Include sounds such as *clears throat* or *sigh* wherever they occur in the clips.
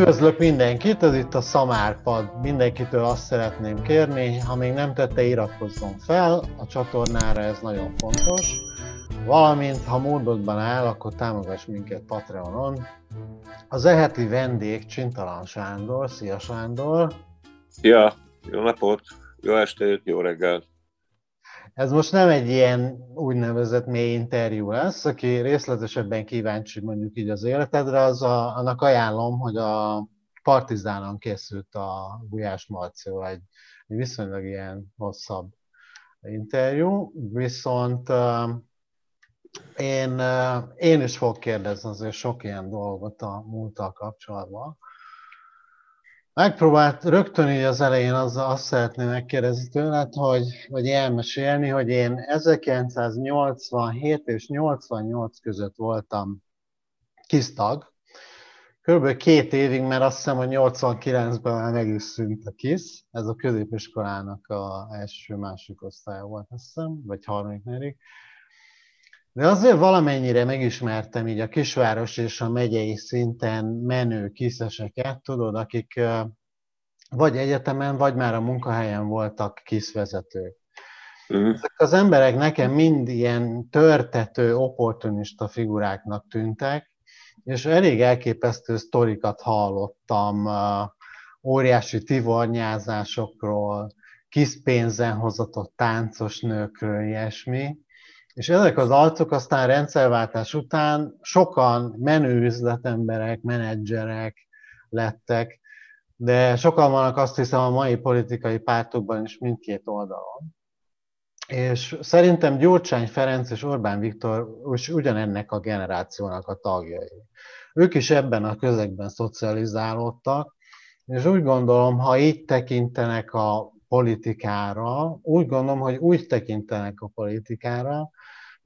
Üdvözlök mindenkit, ez itt a Szamárpad. Mindenkitől azt szeretném kérni, ha még nem tette, iratkozzon fel a csatornára, ez nagyon fontos. Valamint, ha módodban áll, akkor támogass minket Patreonon. Az eheti vendég Csintalan Sándor. Szia Sándor! Szia! Jó napot! Jó estét, jó reggelt! Ez most nem egy ilyen úgynevezett mély interjú lesz, aki részletesebben kíváncsi mondjuk így az életedre, az a, annak ajánlom, hogy a Partizánon készült a Gulyás Marció, egy, egy viszonylag ilyen hosszabb interjú, viszont uh, én, uh, én is fogok kérdezni azért sok ilyen dolgot a múlttal kapcsolatban. Megpróbált rögtön így az elején az, azt szeretném megkérdezni tőled, hogy, vagy elmesélni, hogy én 1987 és 88 között voltam kisztag, Körülbelül két évig, mert azt hiszem, hogy 89-ben már meg is szűnt a KISZ, ez a középiskolának a első-másik osztálya volt, azt hiszem, vagy harmadik, negyedik. De azért valamennyire megismertem így a kisváros és a megyei szinten menő kiszeseket, tudod, akik vagy egyetemen, vagy már a munkahelyen voltak kiszvezetők. Uh-huh. Ezek az emberek nekem mind ilyen törtető, opportunista figuráknak tűntek, és elég elképesztő sztorikat hallottam óriási tivornyázásokról, kis pénzen hozatott táncos nőkről, ilyesmi. És ezek az arcok aztán rendszerváltás után sokan menő üzletemberek, menedzserek lettek, de sokan vannak azt hiszem a mai politikai pártokban is mindkét oldalon. És szerintem Gyurcsány Ferenc és Orbán Viktor is ugyanennek a generációnak a tagjai. Ők is ebben a közegben szocializálódtak, és úgy gondolom, ha így tekintenek a politikára, úgy gondolom, hogy úgy tekintenek a politikára,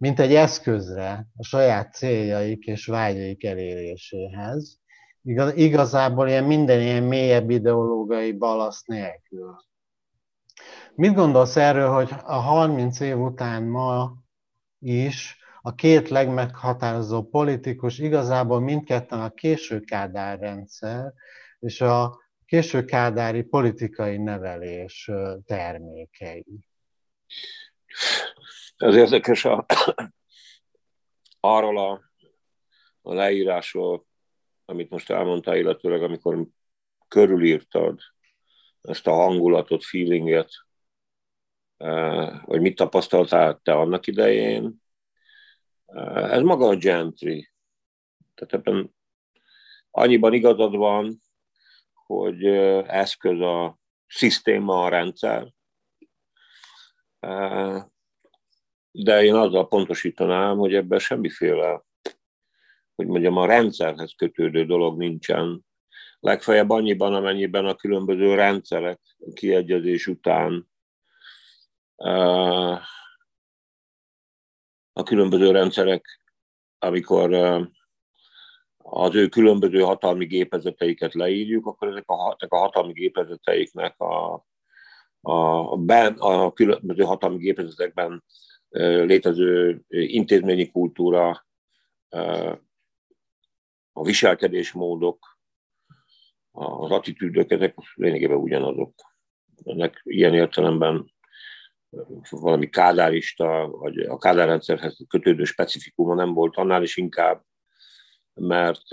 mint egy eszközre a saját céljaik és vágyaik eléréséhez. Igaz, igazából ilyen minden ilyen mélyebb ideológiai balasz nélkül. Mit gondolsz erről, hogy a 30 év után ma is a két legmeghatározó politikus igazából mindketten a késő Kádár rendszer és a késő kádári politikai nevelés termékei? Ez érdekes a, arról a, a leírásról, amit most elmondtál, illetőleg amikor körülírtad ezt a hangulatot, feelinget, eh, hogy mit tapasztaltál te annak idején. Eh, ez maga a gentry. Tehát ebben annyiban igazad van, hogy eh, eszköz a szisztéma, a rendszer, de én azzal pontosítanám, hogy ebben semmiféle, hogy mondjam, a rendszerhez kötődő dolog nincsen. Legfeljebb annyiban, amennyiben a különböző rendszerek kiegyezés után a különböző rendszerek, amikor az ő különböző hatalmi gépezeteiket leírjuk, akkor ezek a, ezek a hatalmi gépezeteiknek a, a, ben, a különböző hatalmi gépezetekben létező intézményi kultúra, a viselkedésmódok, az attitűdök, ezek lényegében ugyanazok. Ennek ilyen értelemben valami kádárista, vagy a kádárrendszerhez kötődő specifikuma nem volt, annál is inkább, mert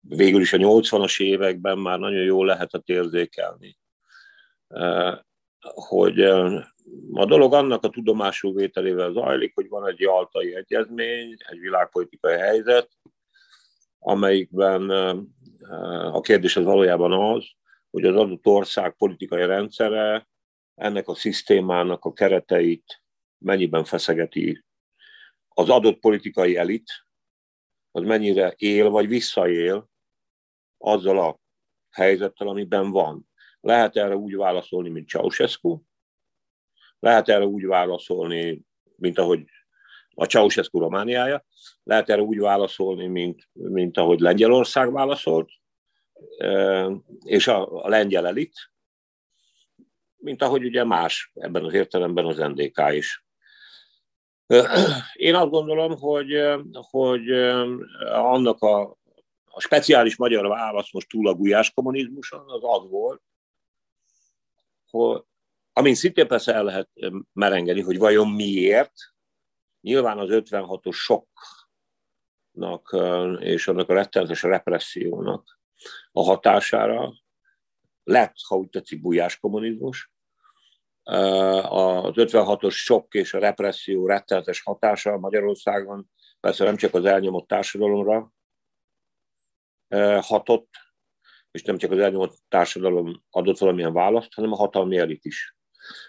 végül is a 80-as években már nagyon jól lehetett érzékelni, hogy a dolog annak a tudomásul vételével zajlik, hogy van egy jaltai egyezmény, egy világpolitikai helyzet, amelyikben a kérdés az valójában az, hogy az adott ország politikai rendszere ennek a szisztémának a kereteit mennyiben feszegeti az adott politikai elit, az mennyire él vagy visszaél azzal a helyzettel, amiben van. Lehet erre úgy válaszolni, mint Ceausescu, lehet erre úgy válaszolni, mint ahogy a Ceausescu Romániája, lehet erre úgy válaszolni, mint, mint ahogy Lengyelország válaszolt, és a, a lengyel elit, mint ahogy ugye más ebben az értelemben az NDK is. Én azt gondolom, hogy, hogy annak a, a speciális magyar válasz most túl a gulyás kommunizmuson, az az volt, hogy amin szintén persze el lehet merengeni, hogy vajon miért, nyilván az 56-os soknak és annak a rettenetes repressziónak a hatására lett, ha úgy tetszik, bujás kommunizmus. Az 56-os sok és a represszió rettenetes hatása Magyarországon persze nem csak az elnyomott társadalomra hatott, és nem csak az elnyomott társadalom adott valamilyen választ, hanem a hatalmi elit is.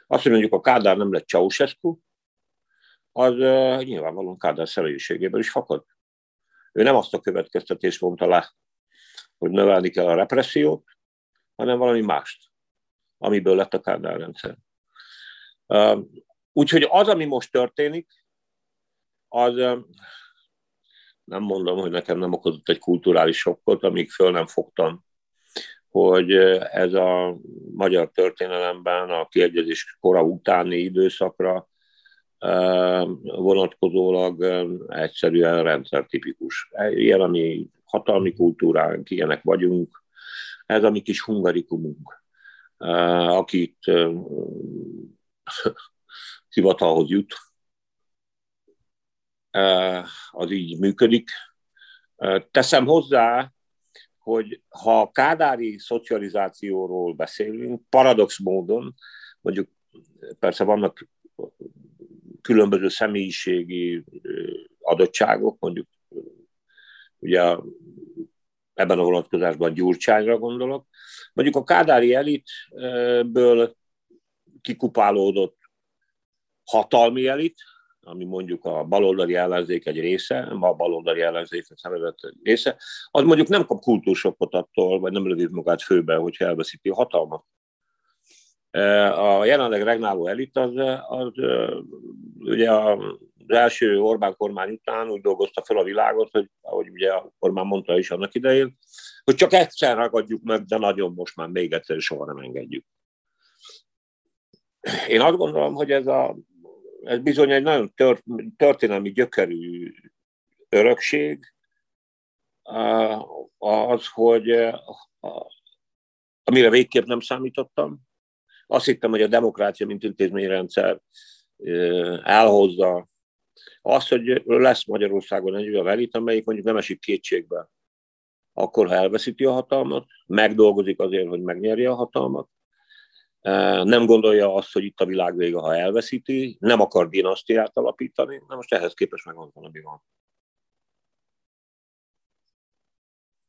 Azt, hogy mondjuk a Kádár nem lett Ceausescu, az nyilvánvalóan Kádár személyiségéből is fakad. Ő nem azt a következtetést mondta le, hogy növelni kell a repressziót, hanem valami mást, amiből lett a Kádár rendszer. Úgyhogy az, ami most történik, az nem mondom, hogy nekem nem okozott egy kulturális sokkot, amíg föl nem fogtam, hogy ez a magyar történelemben a kiegyezés kora utáni időszakra vonatkozólag egyszerűen rendszertipikus. Ilyen, ami hatalmi kultúránk, ilyenek vagyunk, ez a mi kis hungarikumunk, akit *laughs* hivatalhoz jut, az így működik. Teszem hozzá, hogy ha kádári szocializációról beszélünk, paradox módon, mondjuk persze vannak különböző személyiségi adottságok, mondjuk ugye ebben a vonatkozásban Gyurcsányra gondolok. Mondjuk a kádári elitből kikupálódott hatalmi elit, ami mondjuk a baloldali ellenzék egy része, a baloldali ellenzék egy része, az mondjuk nem kap kultúrsokot attól, vagy nem lövi magát főbe, hogyha elveszíti a hatalmat. A jelenleg regnáló elit az, az ugye az első Orbán kormány után úgy dolgozta fel a világot, hogy ahogy ugye Orbán mondta is annak idején, hogy csak egyszer ragadjuk meg, de nagyon most már még egyszer soha nem engedjük. Én azt gondolom, hogy ez, a, ez bizony egy nagyon tört, történelmi gyökerű örökség, az, hogy amire végképp nem számítottam, azt hittem, hogy a demokrácia, mint intézményrendszer elhozza azt, hogy lesz Magyarországon egy olyan elit, amelyik mondjuk nem esik kétségbe, akkor, ha elveszíti a hatalmat, megdolgozik azért, hogy megnyerje a hatalmat, nem gondolja azt, hogy itt a világ vége, ha elveszíti, nem akar dinasztiát alapítani, na most ehhez képest megmondom, ami van.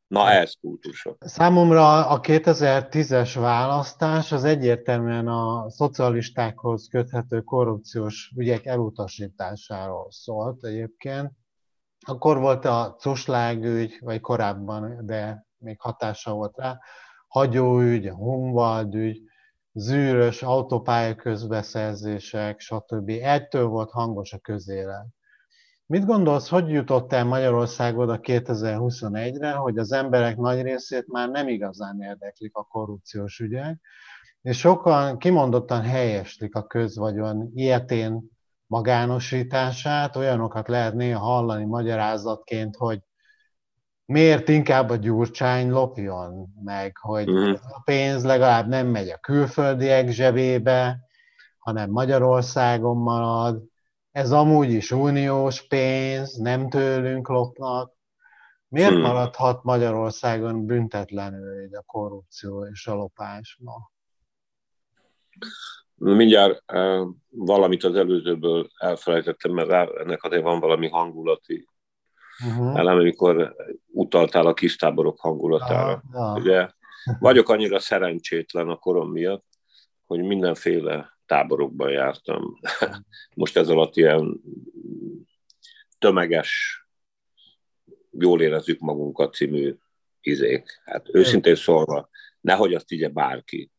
Na ez kultúrsok. Számomra a 2010-es választás az egyértelműen a szocialistákhoz köthető korrupciós ügyek elutasításáról szólt egyébként. Akkor volt a Cuslágügy, vagy korábban, de még hatása volt rá, hagyóügy, Humvald ügy, zűrös autópálya közbeszerzések, stb. Ettől volt hangos a közélet. Mit gondolsz, hogy jutott el Magyarország oda 2021-re, hogy az emberek nagy részét már nem igazán érdeklik a korrupciós ügyek, és sokan kimondottan helyeslik a közvagyon ilyetén magánosítását, olyanokat lehet néha hallani magyarázatként, hogy miért inkább a gyurcsány lopjon, meg hogy mm. a pénz legalább nem megy a külföldiek zsebébe, hanem Magyarországon marad, ez amúgy is uniós pénz, nem tőlünk lopnak. Miért hmm. maradhat Magyarországon büntetlenül a korrupció és a lopás ma? Mindjárt uh, valamit az előzőből elfelejtettem, mert ennek azért van valami hangulati uh-huh. elem, amikor utaltál a kistáborok hangulatára. Ja, ja. Ugye, vagyok annyira szerencsétlen a korom miatt, hogy mindenféle táborokban jártam. *laughs* Most ez alatt ilyen tömeges, jól érezzük magunkat című izék. Hát őszintén szólva, nehogy azt így bárki,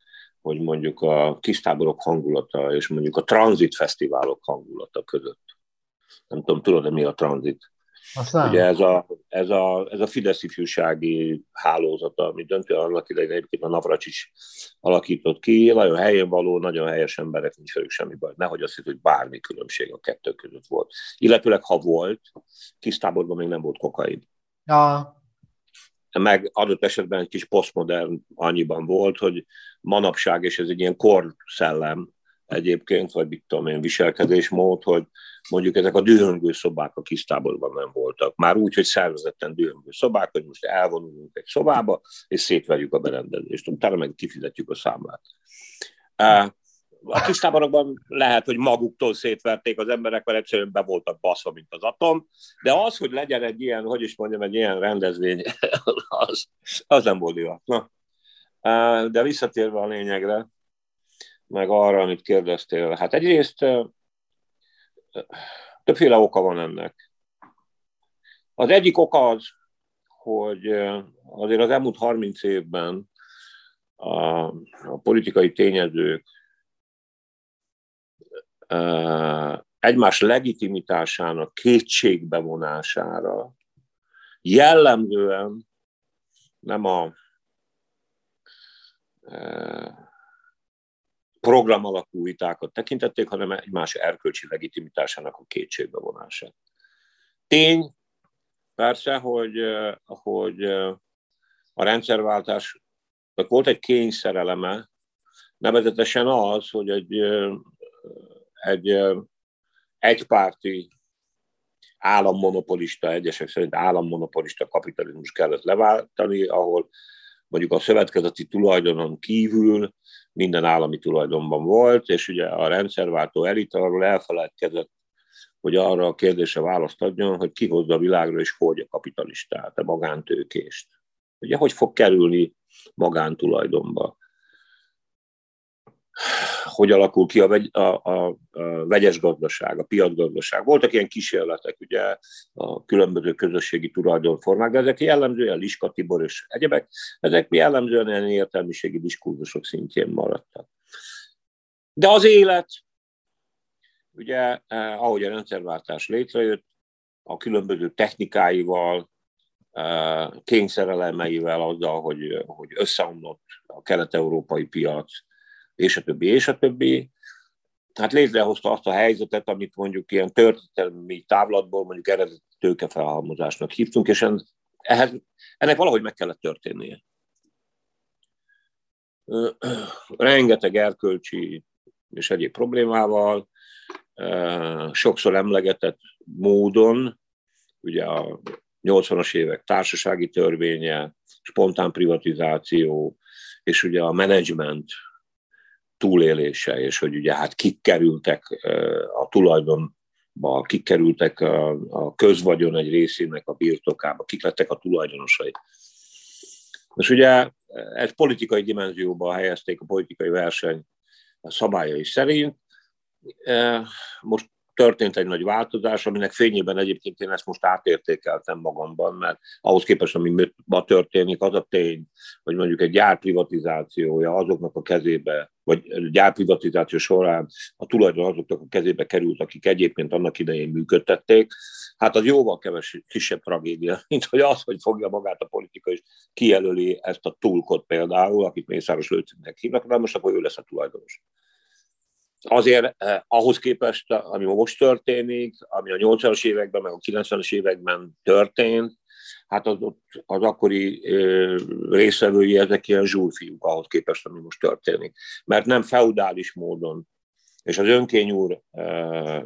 hogy mondjuk a kistáborok hangulata és mondjuk a tranzit fesztiválok hangulata között. Nem tudom, tudod-e mi a tranzit? Aztán. Ugye ez a, ez, a, ez a Fidesz ifjúsági hálózata, ami döntő annak idején egyébként a Navracs is alakított ki, nagyon helyén való, nagyon helyes emberek, nincs velük semmi baj. Nehogy azt hitt, hogy bármi különbség a kettő között volt. Illetőleg, ha volt, kis táborban még nem volt kokain. Ja. meg adott esetben egy kis posztmodern annyiban volt, hogy manapság, és ez egy ilyen korszellem egyébként, vagy mit tudom én, viselkedésmód, hogy mondjuk ezek a dühöngő szobák a kisztáborban nem voltak. Már úgy, hogy szervezetten dühöngő szobák, hogy most elvonulunk egy szobába, és szétverjük a berendezést, utána meg kifizetjük a számlát. A kistáborokban lehet, hogy maguktól szétverték az emberek, mert egyszerűen be voltak baszva, mint az atom, de az, hogy legyen egy ilyen, hogy is mondjam, egy ilyen rendezvény, *laughs* az, az nem volt jó. Na. De visszatérve a lényegre, meg arra, amit kérdeztél, hát egyrészt többféle oka van ennek. Az egyik oka az, hogy azért az elmúlt 30 évben a, a politikai tényezők egymás legitimitásának kétségbevonására jellemzően nem a program alakú vitákat tekintették, hanem egymás erkölcsi legitimitásának a kétségbevonását. Tény, persze, hogy, hogy a rendszerváltás volt egy kényszereleme, nevezetesen az, hogy egy egy egypárti állammonopolista, egyesek szerint állammonopolista kapitalizmus kellett leváltani, ahol mondjuk a szövetkezeti tulajdonon kívül minden állami tulajdonban volt, és ugye a rendszerváltó elit arról elfeledkezett, hogy arra a kérdésre választ adjon, hogy ki hozza a világra, és hogy a kapitalistát, a magántőkést. Ugye, hogy fog kerülni magántulajdonba hogy alakul ki a, a, a, a vegyes gazdaság, a piacgazdaság. Voltak ilyen kísérletek, ugye a különböző közösségi tulajdonformák, de ezek jellemzően Liska Tibor és egyebek, ezek jellemzően ilyen értelmiségi diskurzusok szintjén maradtak. De az élet, ugye, eh, ahogy a rendszerváltás létrejött, a különböző technikáival, eh, kényszerelemeivel, azzal, hogy, hogy összeomlott a kelet-európai piac, és a többi, és a többi. Hát létrehozta azt a helyzetet, amit mondjuk ilyen történelmi távlatból mondjuk eredeti tőkefelhalmozásnak hívtunk, és ehhez, ennek valahogy meg kellett történnie. Rengeteg erkölcsi és egyéb problémával, sokszor emlegetett módon, ugye a 80-as évek társasági törvénye, spontán privatizáció, és ugye a menedzsment túlélése, és hogy ugye hát kik kerültek a tulajdonba, kik kerültek a, a közvagyon egy részének a birtokába, kik lettek a tulajdonosai. Most ugye egy politikai dimenzióba helyezték a politikai verseny szabályai szerint. Most történt egy nagy változás, aminek fényében egyébként én ezt most átértékeltem magamban, mert ahhoz képest, ami ma történik, az a tény, hogy mondjuk egy gyár privatizációja azoknak a kezébe, vagy gyárprivatizáció során a tulajdon azoknak a kezébe került, akik egyébként annak idején működtették, hát az jóval keves, kisebb tragédia, *laughs* mint hogy az, hogy fogja magát a politika és kijelöli ezt a túlkot például, akit Mészáros Lőcinnek hívnak, de most akkor ő lesz a tulajdonos azért eh, ahhoz képest, ami most történik, ami a 80-as években, meg a 90-es években történt, hát az, az akkori eh, részvevői ezek ilyen zsúrfiúk ahhoz képest, ami most történik. Mert nem feudális módon és az önkény úr eh,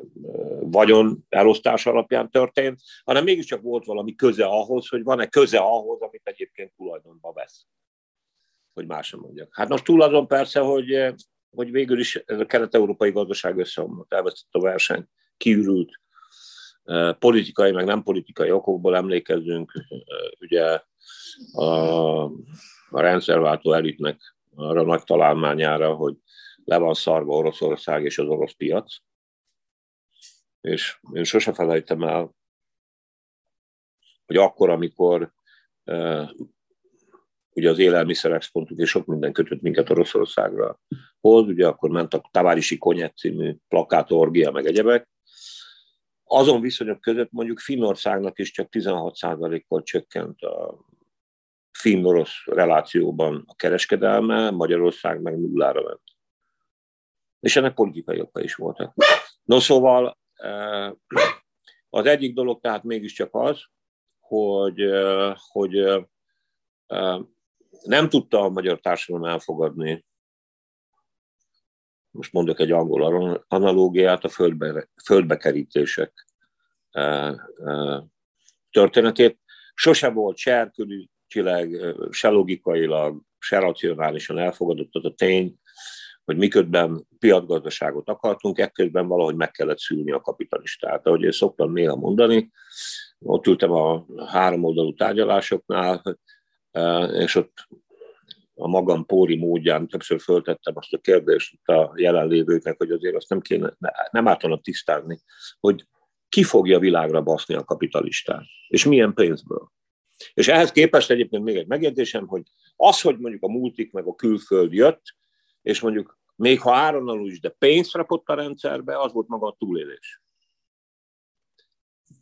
vagyon elosztás alapján történt, hanem mégiscsak volt valami köze ahhoz, hogy van-e köze ahhoz, amit egyébként tulajdonba vesz. Hogy más sem mondjak. Hát most túl azon persze, hogy hogy végül is ez a kelet-európai gazdaság összeomlott, elvesztett a verseny, kiürült, politikai, meg nem politikai okokból emlékezzünk, ugye a, a rendszerváltó elitnek arra nagy találmányára, hogy le van szarva Oroszország és az orosz piac. És én sose felejtem el, hogy akkor, amikor ugye az élelmiszerexportunk és sok minden kötött minket Oroszországra hoz, ugye akkor ment a Tavárisi Konyet című plakátorgia, meg egyebek. Azon viszonyok között mondjuk Finnországnak is csak 16%-kal csökkent a finn-orosz relációban a kereskedelme, Magyarország meg nullára ment. És ennek politikai oka is voltak. No szóval eh, az egyik dolog tehát mégiscsak az, hogy, eh, hogy eh, Nem tudta a magyar társadalom elfogadni, most mondok egy angol analógiát, a földbe, földbekerítések történetét. Sose volt se erkölcsileg, se logikailag, se racionálisan elfogadott az a tény, hogy miközben piacgazdaságot akartunk, ekközben valahogy meg kellett szülni a kapitalistát. Ahogy én szoktam néha mondani, ott ültem a három oldalú tárgyalásoknál, és ott a magam póri módján többször föltettem azt a kérdést a jelenlévőknek, hogy azért azt nem kéne, nem ártana tisztázni, hogy ki fogja világra baszni a kapitalistát, és milyen pénzből. És ehhez képest egyébként még egy megjegyzésem, hogy az, hogy mondjuk a multik meg a külföld jött, és mondjuk még ha áron is, de pénzt rakott a rendszerbe, az volt maga a túlélés.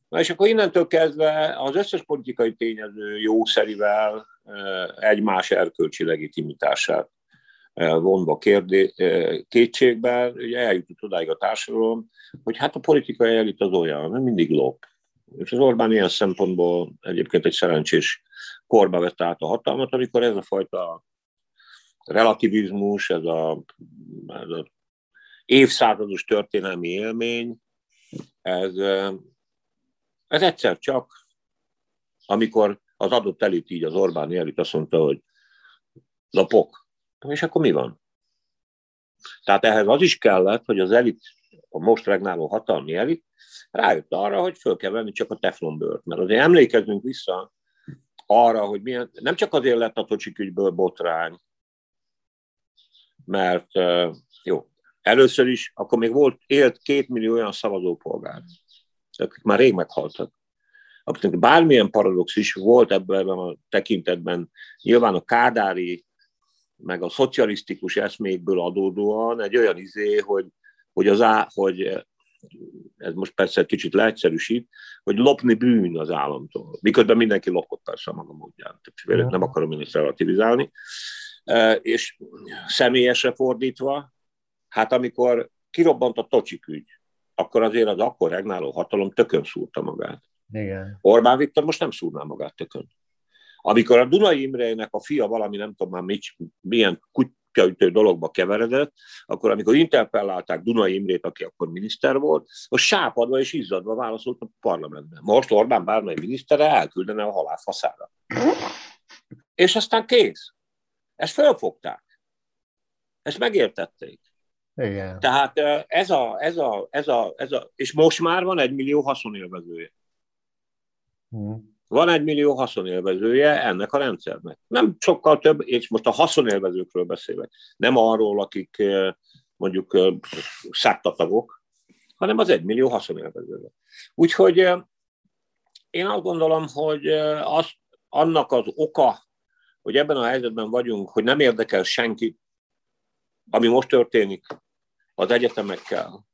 Na és akkor innentől kezdve az összes politikai tényező jószerivel egymás erkölcsi legitimitását vonva kérdé, kétségben, ugye eljutott odáig a társadalom, hogy hát a politikai elit az olyan, nem mindig lop. És az Orbán ilyen szempontból egyébként egy szerencsés korba vett át a hatalmat, amikor ez a fajta relativizmus, ez a, ez a évszázados történelmi élmény, ez, ez egyszer csak, amikor az adott elit, így az Orbán elit azt mondta, hogy lapok, és akkor mi van? Tehát ehhez az is kellett, hogy az elit, a most regnáló hatalmi elit rájött arra, hogy föl kell venni csak a teflonbőrt. Mert azért emlékezzünk vissza arra, hogy milyen, nem csak azért lett a tocsik ügyből botrány, mert jó, először is, akkor még volt, élt két millió olyan szavazópolgár, akik már rég meghaltak. Akiknek bármilyen paradox is volt ebben a tekintetben, nyilván a kádári, meg a szocialisztikus eszmékből adódóan egy olyan izé, hogy, hogy, az á, hogy ez most persze egy kicsit leegyszerűsít, hogy lopni bűn az államtól. Miközben mindenki lopott persze a maga módján. Nem akarom én ezt relativizálni. És személyesre fordítva, hát amikor kirobbant a tocsik ügy, akkor azért az akkor regnáló hatalom tökön szúrta magát. Igen. Orbán Viktor most nem szúrná magát tökön. Amikor a Dunai Imrének a fia valami, nem tudom már mit, milyen kutyaütő dologba keveredett, akkor amikor interpellálták Dunai Imrét, aki akkor miniszter volt, az sápadva és izzadva válaszolt a parlamentben. Most Orbán bármely minisztere elküldene a halálfaszára. És aztán kész. Ezt fölfogták. Ezt megértették. Igen. Tehát ez a, ez a, ez a, ez a, és most már van egy millió haszonélvezője. Hmm. Van egy millió haszonélvezője ennek a rendszernek. Nem sokkal több, és most a haszonélvezőkről beszélek. Nem arról, akik mondjuk száttatagok, hanem az egy millió haszonélvezőről. Úgyhogy én azt gondolom, hogy az, annak az oka, hogy ebben a helyzetben vagyunk, hogy nem érdekel senki, ami most történik az egyetemekkel,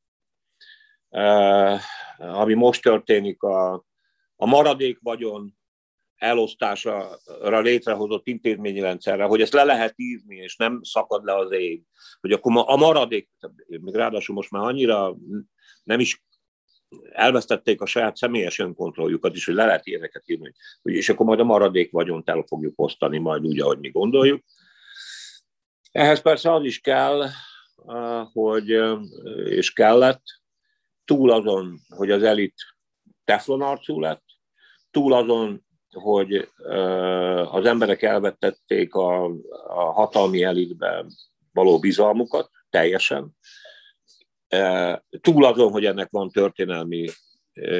eh, ami most történik a, a maradék vagyon elosztásra létrehozott intézményi rendszerre, hogy ezt le lehet írni, és nem szakad le az ég. Hogy akkor a maradék, még ráadásul most már annyira nem is elvesztették a saját személyes önkontrolljukat is, hogy le lehet ilyeneket írni, hogy és akkor majd a maradék vagyont el fogjuk osztani, majd úgy, ahogy mi gondoljuk. Ehhez persze az is kell, hogy, és kellett, túl azon, hogy az elit teflonarcú lett, túl azon, hogy az emberek elvettették a, a hatalmi elitbe való bizalmukat teljesen, túl azon, hogy ennek van történelmi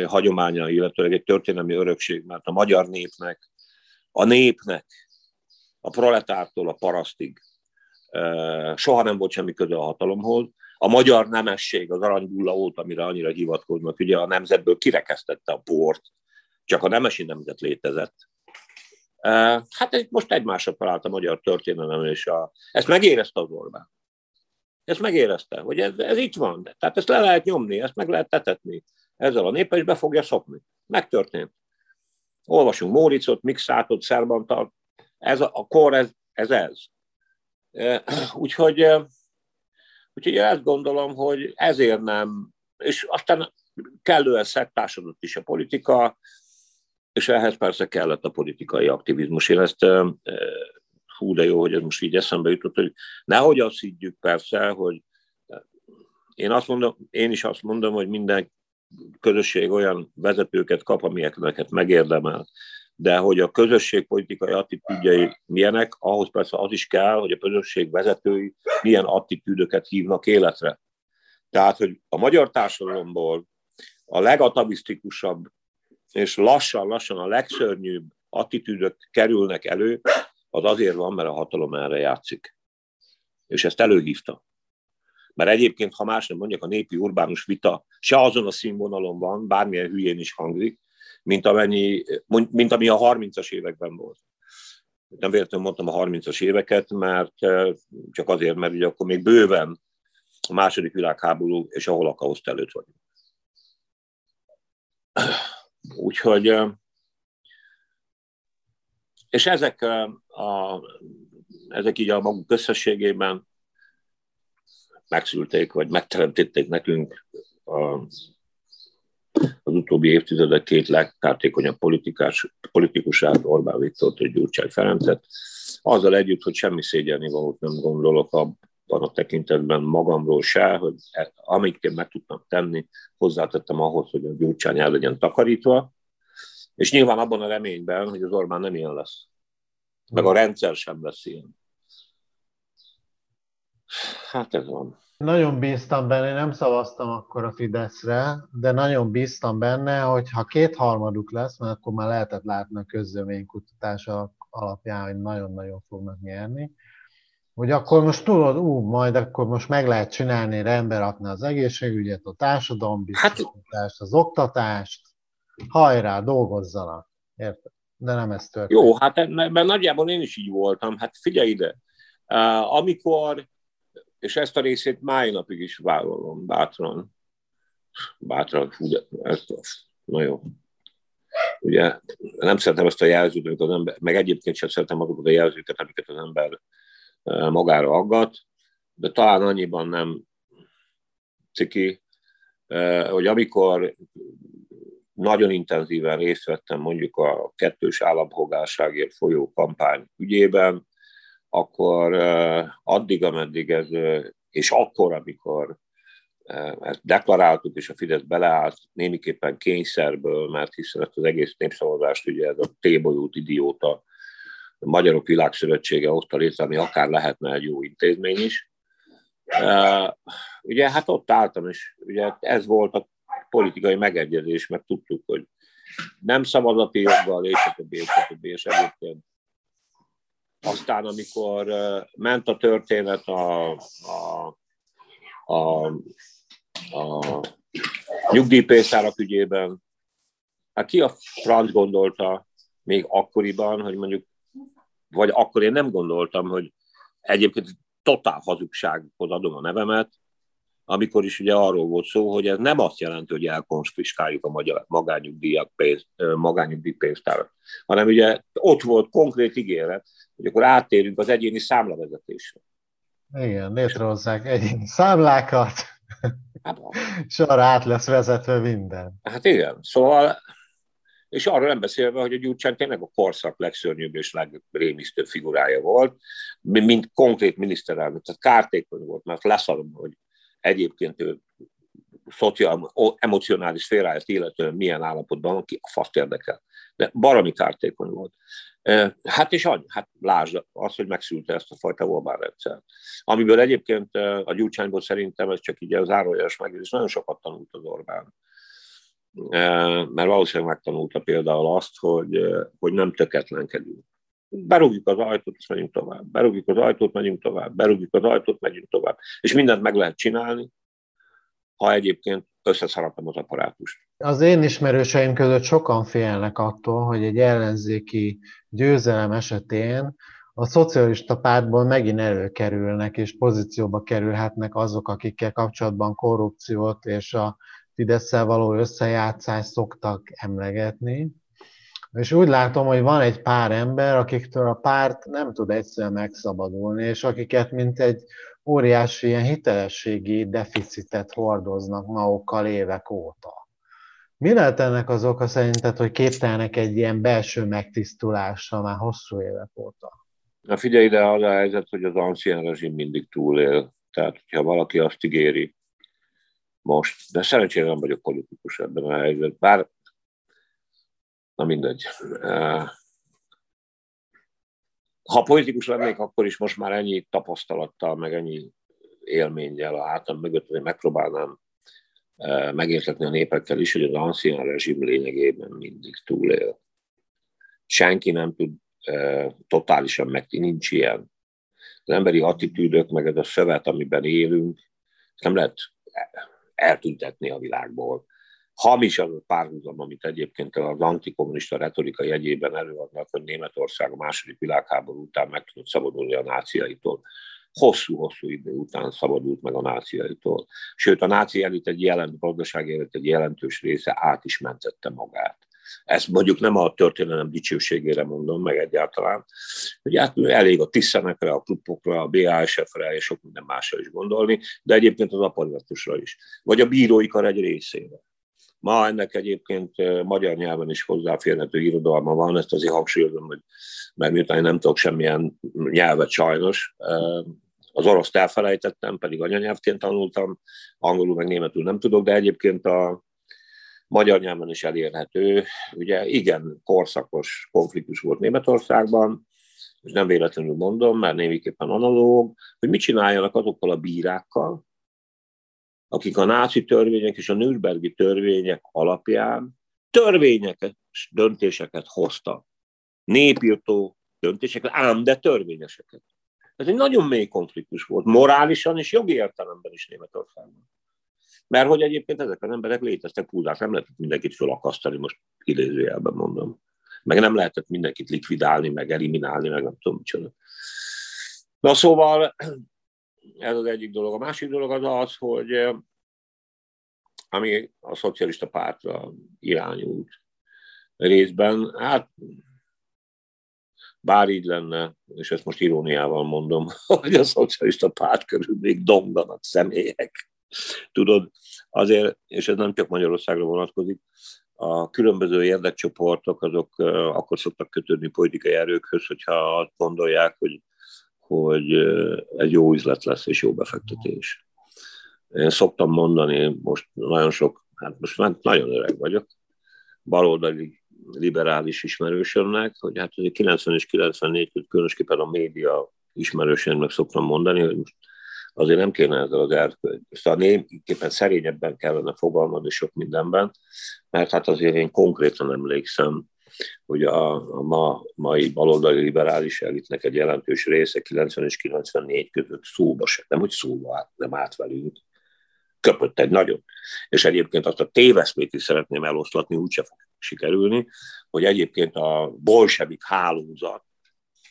hagyománya, illetőleg egy történelmi örökség, mert a magyar népnek, a népnek, a proletártól a parasztig soha nem volt semmi köze a hatalomhoz. A magyar nemesség, az aranybulla volt, amire annyira hivatkoznak, ugye a nemzetből kirekesztette a port, csak a nemesi nemzet létezett. Hát most egymásra talált a magyar történelem, és a, ezt megérezte az Orbán. Ezt megérezte, hogy ez, ez itt van. Tehát ezt le lehet nyomni, ezt meg lehet tetetni. Ezzel a népe is be fogja szokni. Megtörtént. Olvasunk Móricot, Mixátot, Szerbantal. Ez a, a kor, ez, ez ez. Úgyhogy, úgyhogy ezt gondolom, hogy ezért nem, és aztán kellően szettásodott is a politika, és ehhez persze kellett a politikai aktivizmus. Én ezt hú, de jó, hogy ez most így eszembe jutott, hogy nehogy azt higgyük persze, hogy én, azt mondom, én is azt mondom, hogy minden közösség olyan vezetőket kap, amilyeket megérdemel. De hogy a közösség politikai attitűdjei milyenek, ahhoz persze az is kell, hogy a közösség vezetői milyen attitűdöket hívnak életre. Tehát, hogy a magyar társadalomból a legatavisztikusabb és lassan-lassan a legszörnyűbb attitűdök kerülnek elő, az azért van, mert a hatalom erre játszik. És ezt előhívta. Mert egyébként, ha más nem mondjak, a népi urbánus vita se azon a színvonalon van, bármilyen hülyén is hangzik, mint, amennyi, mint ami a 30-as években volt. Nem véletlenül mondtam a 30-as éveket, mert csak azért, mert ugye akkor még bőven a második világháború és a holokauszt előtt vagyunk. Úgyhogy, és ezek, a, ezek így a maguk összességében megszülték, vagy megteremtették nekünk a, az utóbbi évtizedek két legkártékonyabb politikás, politikusát, Orbán Viktort és Gyurcsány Ferencet, azzal együtt, hogy semmi szégyelni valót nem gondolok abban a tekintetben magamról se, hogy e, amit én meg tudtam tenni, hozzátettem ahhoz, hogy a Gyurcsány el legyen takarítva, és nyilván abban a reményben, hogy az Orbán nem ilyen lesz. Meg a rendszer sem lesz ilyen. Hát ez van. Nagyon bíztam benne, nem szavaztam akkor a Fideszre, de nagyon bíztam benne, hogy ha kétharmaduk lesz, mert akkor már lehetett látni a közleménykutatás alapján, hogy nagyon-nagyon fognak nyerni, hogy akkor most tudod, ú, majd akkor most meg lehet csinálni, rendbe rakni az egészségügyet, a társadalombiztosítást, hát, az oktatást, hajrá, dolgozzanak. Érted? De nem ez történt. Jó, hát ebben nagyjából én is így voltam. Hát figyelj ide, amikor és ezt a részét máj napig is vállalom bátran. Bátran, fú, de ezt, na jó. Ugye nem szeretem ezt a jelzőt, amikor az ember, meg egyébként sem szeretem azokat a jelzőket, amiket az ember e, magára aggat, de talán annyiban nem ciki, e, hogy amikor nagyon intenzíven részt vettem mondjuk a kettős állampolgárságért folyó kampány ügyében, akkor addig, ameddig ez, és akkor, amikor ezt deklaráltuk, és a Fidesz beleállt némiképpen kényszerből, mert hiszen ezt az egész népszavazást ugye ez a T-bolyút idióta a Magyarok Világszövetsége hozta létre, ami akár lehetne egy jó intézmény is. Ugye hát ott álltam, és ugye ez volt a politikai megegyezés, mert tudtuk, hogy nem szavazati joggal, és a többi, és a többi, és egyébként aztán, amikor ment a történet a, a, a, a nyugdíjpénztárak ügyében, hát ki a franc gondolta még akkoriban, hogy mondjuk, vagy akkor én nem gondoltam, hogy egyébként totál hazugsághoz adom a nevemet, amikor is ugye arról volt szó, hogy ez nem azt jelenti, hogy elkonfiskáljuk a magyar magányugdíjak pénzt, magányugdíjpénztárat, hanem ugye ott volt konkrét ígéret, hogy akkor áttérünk az egyéni számlavezetésre. Igen, létrehozzák egyéni számlákat, hát, és arra át lesz vezetve minden. Hát igen, szóval, és arról nem beszélve, hogy a Gyurcsány tényleg a korszak legszörnyűbb és legrémisztőbb figurája volt, mint konkrét miniszterelnök, tehát kártékony volt, mert leszarom, hogy egyébként ő szociál, emocionális szféráját illetően milyen állapotban van, ki a faszt érdekel. De barami kártékony volt. Hát és annyi, hát lásd az, hogy megszülte ezt a fajta Orbán rendszer. Amiből egyébként a Gyurcsányból szerintem ez csak így az zárójeles megjegyzés, nagyon sokat tanult az Orbán. Mert valószínűleg megtanulta például azt, hogy, hogy nem töketlenkedünk. Berúgjuk az ajtót, és megyünk tovább. Berúgjuk az ajtót, megyünk tovább. Berúgjuk az ajtót, megyünk tovább. És mindent meg lehet csinálni, ha egyébként összeszaratom az apparátust. Az én ismerőseim között sokan félnek attól, hogy egy ellenzéki győzelem esetén a szocialista pártból megint előkerülnek és pozícióba kerülhetnek azok, akikkel kapcsolatban korrupciót és a fidesz való összejátszást szoktak emlegetni. És úgy látom, hogy van egy pár ember, akiktől a párt nem tud egyszerűen megszabadulni, és akiket mint egy óriási ilyen hitelességi deficitet hordoznak magukkal évek óta Mi lehet ennek az oka szerinted, hogy képtelnek egy ilyen belső megtisztulásra már hosszú évek óta? Na figyelj ide, az a helyzet, hogy az ancien rezsim mindig túlél. Tehát, hogyha valaki azt ígéri most, de szerencsére nem vagyok politikus ebben a helyzetben, bár na mindegy. Ha politikus lennék, akkor is most már ennyi tapasztalattal, meg ennyi élménnyel a hátam mögött, hogy megpróbálnám megértetni a népekkel is, hogy az ancien rezsim lényegében mindig túlél. Senki nem tud totálisan meg, nincs ilyen. Az emberi attitűdök, meg ez a szövet, amiben élünk, nem lehet eltüntetni a világból. Hamis az a párhuzam, amit egyébként az antikommunista retorika jegyében előadnak, hogy Németország a második világháború után meg tudott szabadulni a náciaitól hosszú-hosszú idő után szabadult meg a náciaitól. Sőt, a náci elit egy jelent, gazdasági elit egy jelentős része át is mentette magát. Ezt mondjuk nem a történelem dicsőségére mondom, meg egyáltalán, hogy hát elég a Tiszenekre, a klubokra, a BASF-re és sok minden másra is gondolni, de egyébként az aparatusra is. Vagy a bírói kar egy részére. Ma ennek egyébként magyar nyelven is hozzáférhető irodalma van, ezt azért hangsúlyozom, hogy mert miután én nem tudok semmilyen nyelvet sajnos, az oroszt elfelejtettem, pedig anyanyelvként tanultam, angolul meg németül nem tudok, de egyébként a magyar nyelven is elérhető. Ugye igen, korszakos konfliktus volt Németországban, és nem véletlenül mondom, mert némiképpen analóg, hogy mit csináljanak azokkal a bírákkal, akik a náci törvények és a Nürnbergi törvények alapján törvényeket, döntéseket hoztak. Népírtó döntéseket, ám de törvényeseket. Ez egy nagyon mély konfliktus volt, morálisan és jogi értelemben is Németországban. Mert hogy egyébként ezek az emberek léteztek húzás, nem lehetett mindenkit fölakasztani, most idézőjelben mondom. Meg nem lehetett mindenkit likvidálni, meg eliminálni, meg nem tudom micsoda. Na szóval ez az egyik dolog. A másik dolog az az, hogy eh, ami a szocialista pártra irányult részben, hát bár így lenne, és ezt most iróniával mondom, *laughs* hogy a szocialista párt körül még donganak személyek. Tudod, azért, és ez nem csak Magyarországra vonatkozik, a különböző érdekcsoportok azok akkor szoktak kötődni politikai erőkhöz, hogyha azt gondolják, hogy, hogy egy jó üzlet lesz és jó befektetés. Én szoktam mondani, most nagyon sok, hát most már nagyon öreg vagyok, baloldali liberális ismerősömnek, hogy hát 90 és 94 között különösképpen a média ismerősömnek szoktam mondani, hogy most azért nem kéne ezzel az erkölcs. Szóval némiképpen szerényebben kellene fogalmazni sok mindenben, mert hát azért én konkrétan emlékszem, hogy a, a ma, mai baloldali liberális elitnek egy jelentős része 90 és 94 között szóba se, nem hogy szóba át, nem velünk, köpött egy nagyon. És egyébként azt a téveszmét is szeretném eloszlatni, úgyse fog sikerülni, hogy egyébként a bolsevik hálózat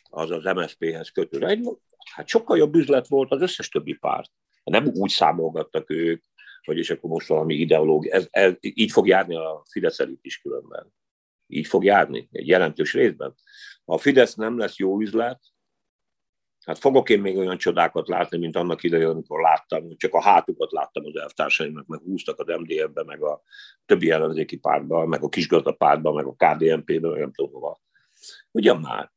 az az MSZP-hez kötő. Egy, hát sokkal jobb üzlet volt az összes többi párt. Nem úgy számolgattak ők, hogy és akkor most valami ideológia. Ez, ez, így fog járni a Fidesz is különben. Így fog járni, egy jelentős részben. Ha a Fidesz nem lesz jó üzlet, Hát fogok én még olyan csodákat látni, mint annak idején, amikor láttam, csak a hátukat láttam az elvtársaimnak, meg húztak az MDF-be, meg a többi ellenzéki pártba, meg a kisgazdapártba, meg a KDNP-be, meg nem tudom hova. Ugyan már.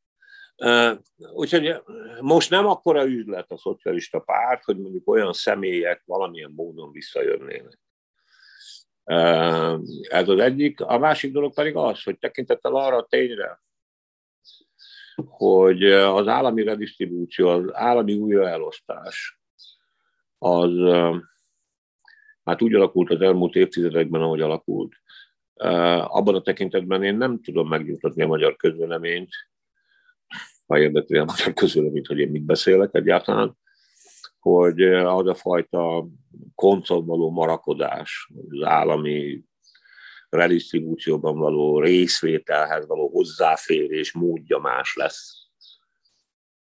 Úgyhogy most nem akkora üzlet a szocialista párt, hogy mondjuk olyan személyek valamilyen módon visszajönnének. Ez az egyik. A másik dolog pedig az, hogy tekintettel arra a tényre, hogy az állami redistribúció, az állami újraelosztás, az hát úgy alakult az elmúlt évtizedekben, ahogy alakult. Abban a tekintetben én nem tudom megnyugtatni a magyar közvéleményt, ha érdekli a magyar közvéleményt, hogy én mit beszélek egyáltalán, hogy az a fajta koncon való marakodás, az állami redistribúcióban való részvételhez való hozzáférés módja más lesz.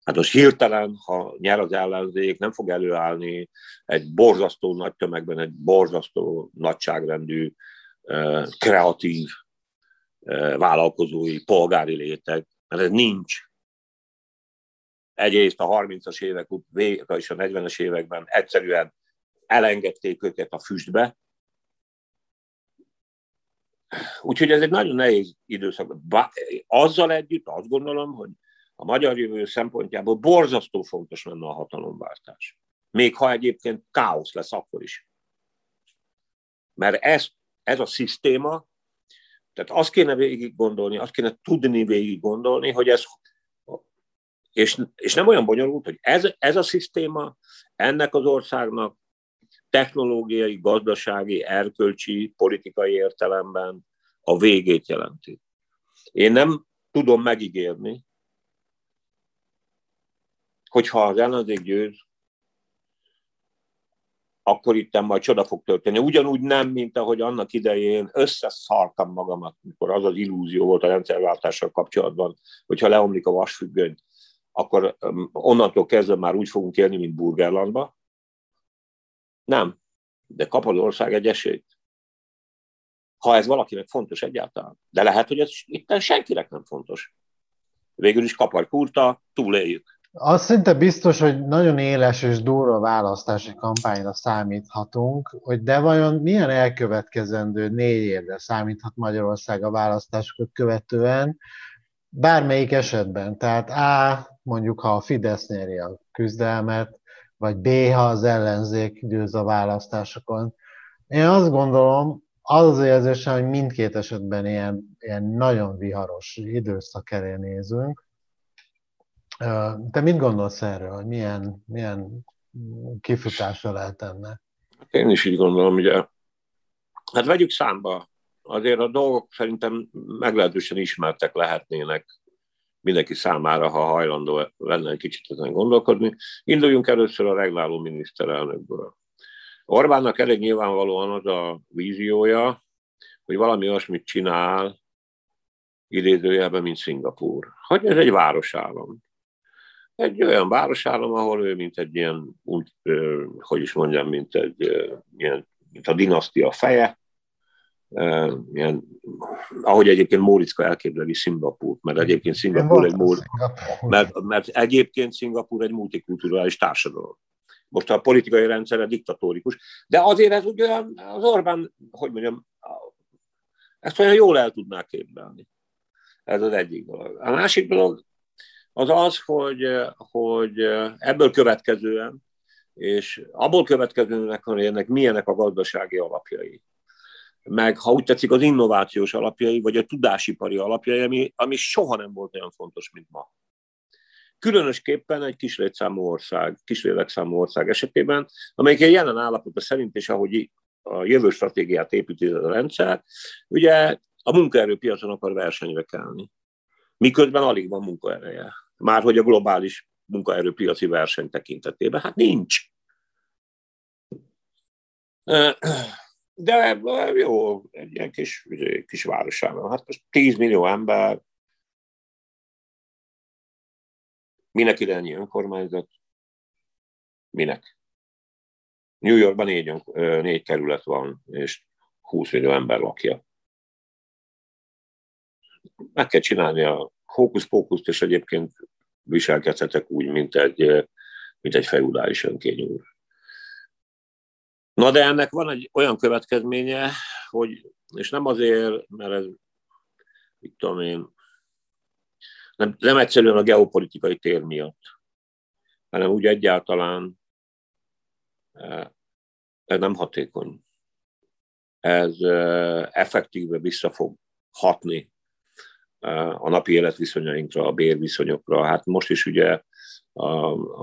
Hát most hirtelen, ha nyer az ellenzék, nem fog előállni egy borzasztó nagy tömegben, egy borzasztó nagyságrendű, kreatív vállalkozói, polgári léteg, mert ez nincs. Egyrészt a 30-as évek és a 40-es években egyszerűen elengedték őket a füstbe, úgyhogy ez egy nagyon nehéz időszak. Azzal együtt azt gondolom, hogy a magyar jövő szempontjából borzasztó fontos lenne a hatalomváltás. Még ha egyébként káosz lesz akkor is. Mert ez, ez a szisztéma, tehát azt kéne végig gondolni, azt kéne tudni végig gondolni, hogy ez, és, és nem olyan bonyolult, hogy ez, ez a szisztéma ennek az országnak technológiai, gazdasági, erkölcsi, politikai értelemben a végét jelenti. Én nem tudom megígérni, hogyha az ellenzék győz, akkor itt majd csoda fog történni. Ugyanúgy nem, mint ahogy annak idején összeszartam magamat, mikor az az illúzió volt a rendszerváltással kapcsolatban, hogyha leomlik a vasfüggöny, akkor onnantól kezdve már úgy fogunk élni, mint Burgerlandba. Nem. De kap az ország egy esélyt. Ha ez valakinek fontos egyáltalán. De lehet, hogy ez itt senkinek nem fontos. Végül is kapar kurta, túléljük. Az szinte biztos, hogy nagyon éles és durva választási kampányra számíthatunk, hogy de vajon milyen elkövetkezendő négy évre számíthat Magyarország a választásokat követően, bármelyik esetben. Tehát A, mondjuk ha a Fidesz nyeri a küzdelmet, vagy B, ha az ellenzék győz a választásokon. Én azt gondolom, az az érzésem, hogy mindkét esetben ilyen, ilyen nagyon viharos időszak elé nézünk, te mit gondolsz erről, hogy milyen, milyen kifutása lehet ennek? Én is így gondolom, ugye. Hát vegyük számba, azért a dolgok szerintem meglehetősen ismertek lehetnének mindenki számára, ha hajlandó lenne egy kicsit ezen gondolkodni. Induljunk először a regláló miniszterelnökből. Orbánnak elég nyilvánvalóan az a víziója, hogy valami olyasmit csinál, idézőjelben, mint Szingapúr. Hogy ez egy városállam egy olyan városállam, ahol ő mint egy ilyen, hogy is mondjam, mint egy ilyen, mint a dinasztia feje, ilyen, ahogy egyébként Móriczka elképzeli Szingapúrt, mert egyébként Szingapúr egy, múl, mert, mert egyébként Szingapúr egy multikulturális társadalom. Most a politikai rendszere diktatórikus, de azért ez ugye az Orbán, hogy mondjam, ezt olyan jól el tudná képzelni. Ez az egyik dolog. A másik dolog, az az, hogy, hogy ebből következően, és abból következőnek, hogy ennek milyenek a gazdasági alapjai, meg ha úgy tetszik az innovációs alapjai, vagy a tudásipari alapjai, ami, ami soha nem volt olyan fontos, mint ma. Különösképpen egy kis létszámú ország, kis lélekszámú ország esetében, amelyik egy jelen állapota szerint, és ahogy a jövő stratégiát építi a rendszer, ugye a munkaerőpiacon akar versenyre kelni. Miközben alig van munkaereje már hogy a globális munkaerőpiaci verseny tekintetében. Hát nincs. De jó, egy ilyen kis, kis városában. Hát most 10 millió ember, minek ide ennyi önkormányzat? Minek? New Yorkban négy, négy kerület van, és 20 millió ember lakja. Meg kell csinálni a hókusz-pókuszt, és egyébként viselkedhetek úgy, mint egy, mint egy feudális önkényúr. Na de ennek van egy olyan következménye, hogy, és nem azért, mert ez, mit tudom én, nem, nem egyszerűen a geopolitikai tér miatt, hanem úgy egyáltalán eh, ez nem hatékony. Ez eh, effektíve vissza fog hatni a napi életviszonyainkra, a bérviszonyokra. Hát most is ugye a,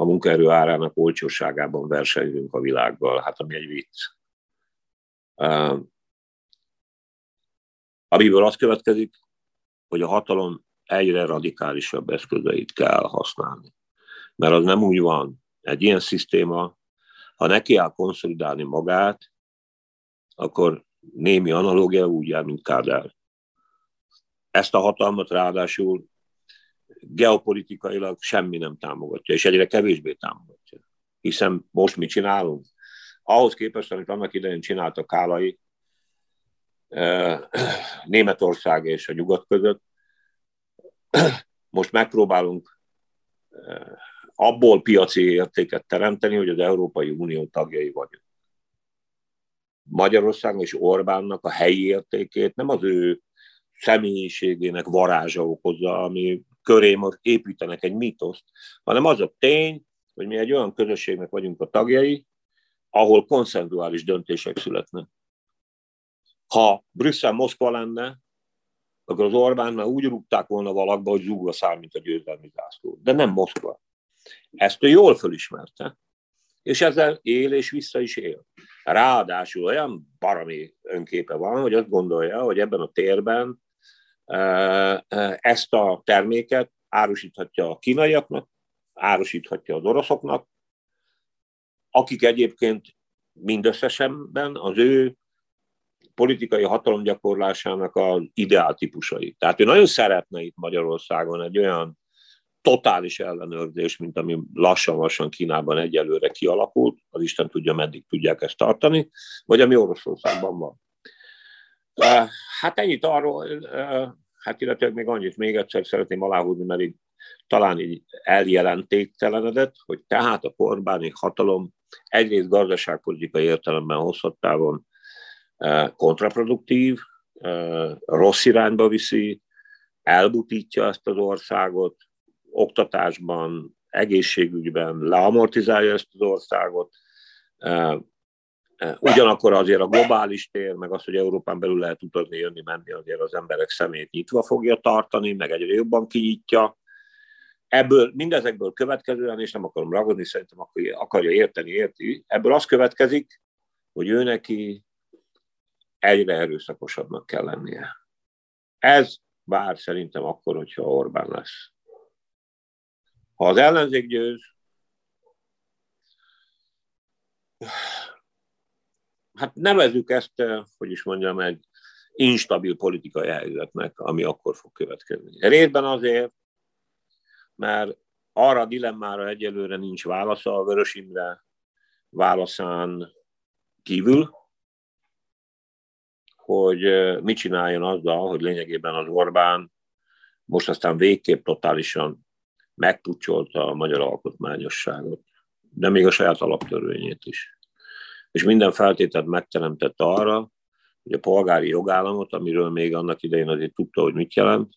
a munkaerő árának olcsóságában versenyzünk a világgal, hát ami egy vicc. Amiből az következik, hogy a hatalom egyre radikálisabb eszközeit kell használni. Mert az nem úgy van. Egy ilyen szisztéma, ha neki áll konszolidálni magát, akkor némi analógia úgy jár, mint Kádár ezt a hatalmat ráadásul geopolitikailag semmi nem támogatja, és egyre kevésbé támogatja. Hiszen most mit csinálunk? Ahhoz képest, amit annak idején csináltak Kálai, Németország és a nyugat között, most megpróbálunk abból piaci értéket teremteni, hogy az Európai Unió tagjai vagyunk. Magyarország és Orbánnak a helyi értékét nem az ő személyiségének varázsa okozza, ami köré most építenek egy mítoszt, hanem az a tény, hogy mi egy olyan közösségnek vagyunk a tagjai, ahol konszenzuális döntések születnek. Ha Brüsszel Moszkva lenne, akkor az Orbán már úgy rúgták volna valakba, hogy zúg a szár, mint a győzelmi zászló. De nem Moszkva. Ezt ő jól fölismerte, és ezzel él és vissza is él. Ráadásul olyan barami önképe van, hogy azt gondolja, hogy ebben a térben ezt a terméket árusíthatja a kínaiaknak, árusíthatja az oroszoknak, akik egyébként mindösszesen az ő politikai hatalomgyakorlásának az ideál típusai. Tehát ő nagyon szeretne itt Magyarországon egy olyan totális ellenőrzés, mint ami lassan-lassan Kínában egyelőre kialakult, az Isten tudja, meddig tudják ezt tartani, vagy ami Oroszországban van. Hát ennyit arról, hát illetve még annyit még egyszer szeretném aláhúzni, mert így talán így eljelentéktelenedett, hogy tehát a korbáni hatalom egyrészt gazdaságpolitikai értelemben hosszabb távon kontraproduktív, rossz irányba viszi, elbutítja ezt az országot, oktatásban, egészségügyben leamortizálja ezt az országot, Ugyanakkor azért a globális tér, meg az, hogy Európán belül lehet utazni, jönni, menni, azért az emberek szemét nyitva fogja tartani, meg egyre jobban kinyitja. Ebből, mindezekből következően, és nem akarom ragadni, szerintem akarja érteni, érti, ebből az következik, hogy ő neki egyre erőszakosabbnak kell lennie. Ez bár szerintem akkor, hogyha Orbán lesz. Ha az ellenzék győz, hát nevezzük ezt, eh, hogy is mondjam, egy instabil politikai helyzetnek, ami akkor fog következni. Részben azért, mert arra a dilemmára egyelőre nincs válasza a Vörös Imre válaszán kívül, hogy eh, mit csináljon azzal, hogy lényegében az Orbán most aztán végképp totálisan megpucsolta a magyar alkotmányosságot, de még a saját alaptörvényét is és minden feltételt megteremtett arra, hogy a polgári jogállamot, amiről még annak idején azért tudta, hogy mit jelent,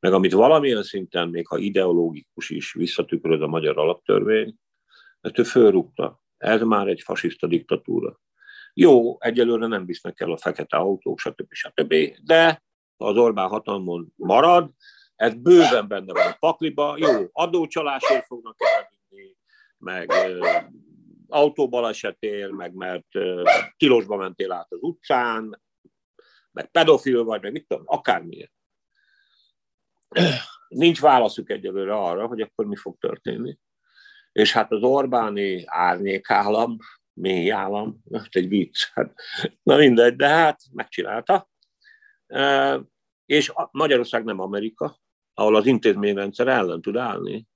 meg amit valamilyen szinten, még ha ideológikus is visszatükröd a magyar alaptörvény, ezt ő fölrúgta. Ez már egy fasiszta diktatúra. Jó, egyelőre nem visznek el a fekete autók, stb. stb. De ha az Orbán hatalmon marad, ez bőven benne van a pakliba. Jó, adócsalásért fognak elvinni, meg autóbalesetért, meg mert tilosba mentél át az utcán, meg pedofil vagy, meg mit tudom, akármiért. Nincs válaszuk egyelőre arra, hogy akkor mi fog történni. És hát az Orbáni árnyékállam, mély állam, egy vicc, hát, na mindegy, de hát megcsinálta. És Magyarország nem Amerika, ahol az intézményrendszer ellen tud állni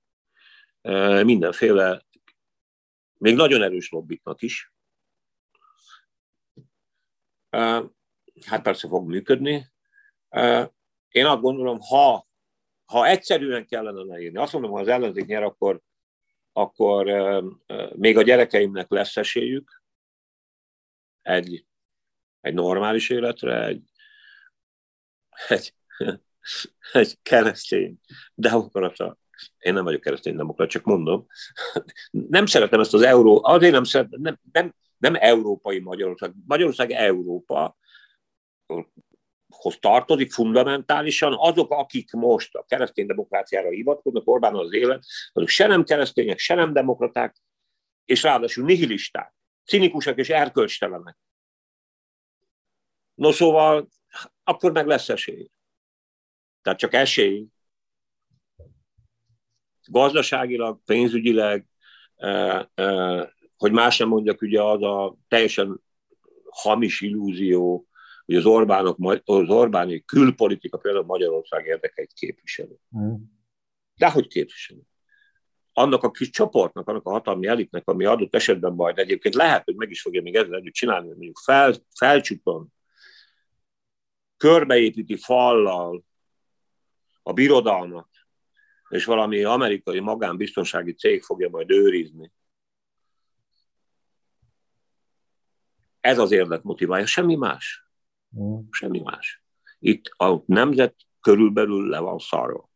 mindenféle még nagyon erős lobbiknak is. Hát persze fog működni. Én azt gondolom, ha, ha egyszerűen kellene leírni, azt mondom, ha az ellenzék nyer, akkor, akkor még a gyerekeimnek lesz esélyük egy, egy normális életre, egy, egy, *laughs* egy keresztény demokrata én nem vagyok kereszténydemokrat, csak mondom, nem szeretem ezt az euró, azért nem szeretem, nem, nem, nem európai Magyarország. Magyarország Európa hoz tartozik fundamentálisan, azok, akik most a keresztény demokráciára hivatkoznak, Orbán az élet, azok se nem keresztények, se nem demokraták, és ráadásul nihilisták, cinikusak és erkölcstelenek. No szóval, akkor meg lesz esély. Tehát csak esély, gazdaságilag, pénzügyileg, hogy más nem mondjak, ugye az a teljesen hamis illúzió, hogy az, Orbánok, az Orbáni külpolitika például Magyarország érdekeit képviseli. Mm. De hogy képviseli? Annak a kis csoportnak, annak a hatalmi elitnek, ami adott esetben majd egyébként lehet, hogy meg is fogja még ezzel együtt csinálni, hogy mondjuk fel, felcsuton, körbeépíti fallal a birodalmat, és valami amerikai magánbiztonsági cég fogja majd őrizni. Ez az érdek motiválja, semmi más. Mm. Semmi más. Itt a nemzet körülbelül le van szarva.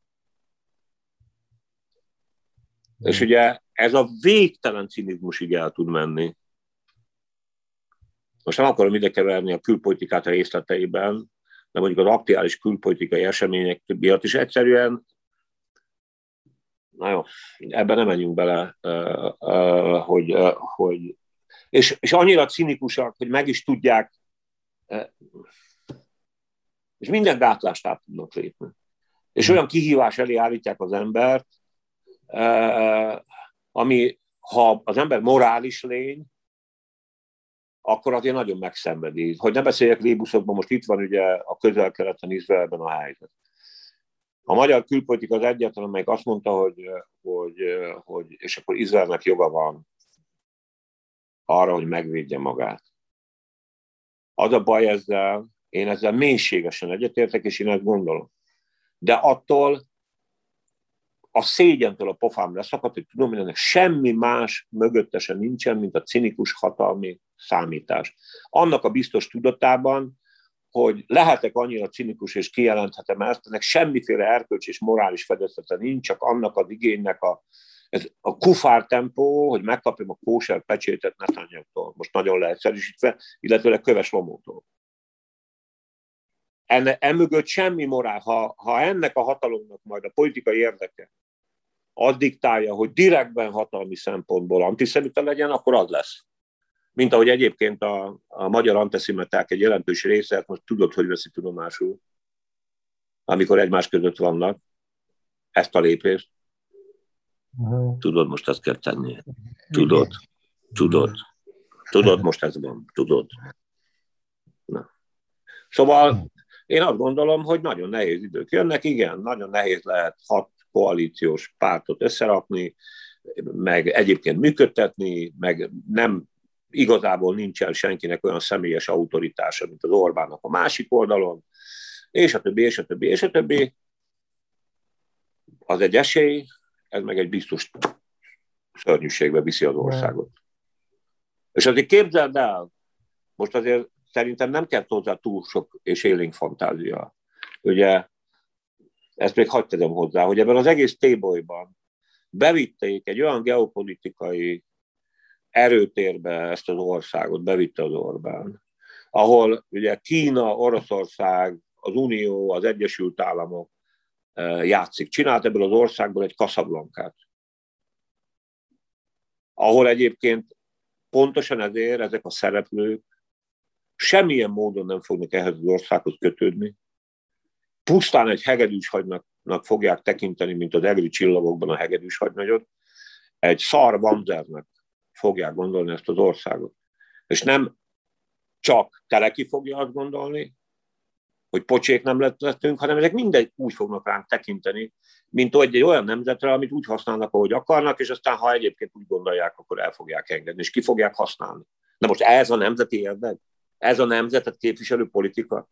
Mm. És ugye ez a végtelen cinizmusig el tud menni. Most nem akarom ide keverni a külpolitikát a részleteiben, de mondjuk az aktuális külpolitikai események miatt is egyszerűen, na jó, ebben nem menjünk bele, hogy, hogy és, és annyira cinikusak, hogy meg is tudják, és minden gátlást át tudnak lépni. És olyan kihívás elé állítják az embert, ami, ha az ember morális lény, akkor azért nagyon megszenvedi. Hogy ne beszéljek lébuszokban, most itt van ugye a közel-keleten, Izraelben a helyzet. A magyar külpolitika az egyetlen, amelyik azt mondta, hogy, hogy, hogy és akkor Izraelnek joga van arra, hogy megvédje magát. Az a baj ezzel, én ezzel mélységesen egyetértek, és én ezt gondolom. De attól a szégyentől a pofám leszakadt, hogy tudom, hogy ennek semmi más mögöttesen nincsen, mint a cinikus hatalmi számítás. Annak a biztos tudatában, hogy lehetek annyira cinikus és kijelenthetem ezt, ennek semmiféle erkölcs és morális fedezete nincs, csak annak az igénynek a, ez a kufár tempó, hogy megkapjam a kóser pecsétet Netanyahu-tól, most nagyon leegyszerűsítve, illetőleg Köves Lomótól. Enne, emögött semmi morál, ha, ha ennek a hatalomnak majd a politikai érdeke az diktálja, hogy direktben hatalmi szempontból antiszemita legyen, akkor az lesz. Mint ahogy egyébként a, a magyar antiszemeták egy jelentős része, most tudod, hogy veszi tudomásul, amikor egymás között vannak, ezt a lépést. Uh-huh. Tudod, most ezt kell tenni. Tudod. Tudod. Tudod, most ez van. Tudod. Na. Szóval én azt gondolom, hogy nagyon nehéz idők jönnek. Igen, nagyon nehéz lehet hat koalíciós pártot összerakni, meg egyébként működtetni, meg nem igazából nincsen senkinek olyan személyes autoritása, mint az Orbánnak a másik oldalon, és a többi, és a többi, és a többi. Az egy esély, ez meg egy biztos szörnyűségbe viszi az országot. És azért képzeld el, most azért szerintem nem kell hozzá túl sok és élénk fantázia. Ugye, ezt még hagyd tegyem hozzá, hogy ebben az egész tébolyban bevitték egy olyan geopolitikai erőtérbe ezt az országot, bevitte az Orbán, ahol ugye Kína, Oroszország, az Unió, az Egyesült Államok eh, játszik. Csinált ebből az országból egy kaszablankát. Ahol egyébként pontosan ezért ezek a szereplők semmilyen módon nem fognak ehhez az országhoz kötődni. Pusztán egy hegedűs hagynak fogják tekinteni, mint az egri csillagokban a hegedűs hagynagyot, egy szar vanzernek fogják gondolni ezt az országot. És nem csak Teleki fogja azt gondolni, hogy pocsék nem lettünk, hanem ezek mindegy úgy fognak ránk tekinteni, mint egy, egy olyan nemzetre, amit úgy használnak, ahogy akarnak, és aztán, ha egyébként úgy gondolják, akkor el fogják engedni, és ki fogják használni. Na most ez a nemzeti érdek? Ez a nemzetet képviselő politika?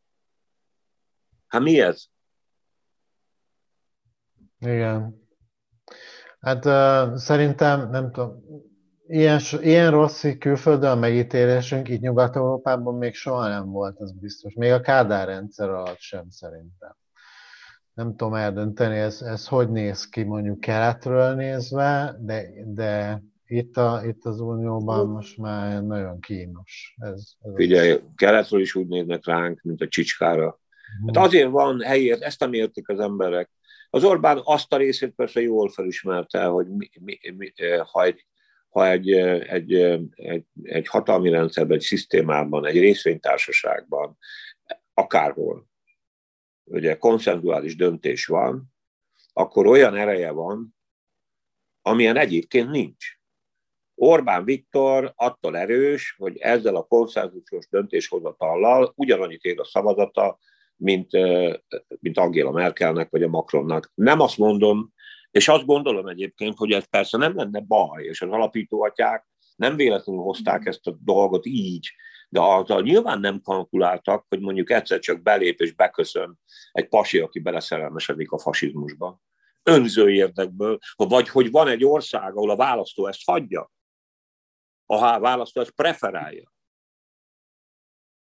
Hát mi ez? Igen. Hát uh, szerintem, nem tudom, ilyen, ilyen rossz külföldön megítélésünk itt Nyugat-Európában még soha nem volt, az biztos. Még a Kádár rendszer alatt sem szerintem. Nem tudom eldönteni, ez, ez hogy néz ki mondjuk keletről nézve, de, de itt, a, itt az Unióban most már nagyon kínos. Ez, ez Figyelj, az... keletről is úgy néznek ránk, mint a csicskára. Hát azért van helyért, ezt nem értik az emberek. Az Orbán azt a részét persze jól felismerte, hogy mi, mi, mi, ha egy ha egy, egy, egy, egy hatalmi rendszerben, egy szisztémában, egy részvénytársaságban, akárhol, ugye konszenzuális döntés van, akkor olyan ereje van, amilyen egyébként nincs. Orbán Viktor attól erős, hogy ezzel a konszenzusos döntéshozatallal ugyanannyit ér a szavazata, mint, mint Angela Merkelnek vagy a Macronnak. Nem azt mondom, és azt gondolom egyébként, hogy ez persze nem lenne baj, és az alapítóatyák nem véletlenül hozták ezt a dolgot így, de azzal nyilván nem kalkuláltak, hogy mondjuk egyszer csak belép és beköszön egy pasi, aki beleszerelmesedik a fasizmusba. Önző érdekből, vagy hogy van egy ország, ahol a választó ezt hagyja. A választó ezt preferálja.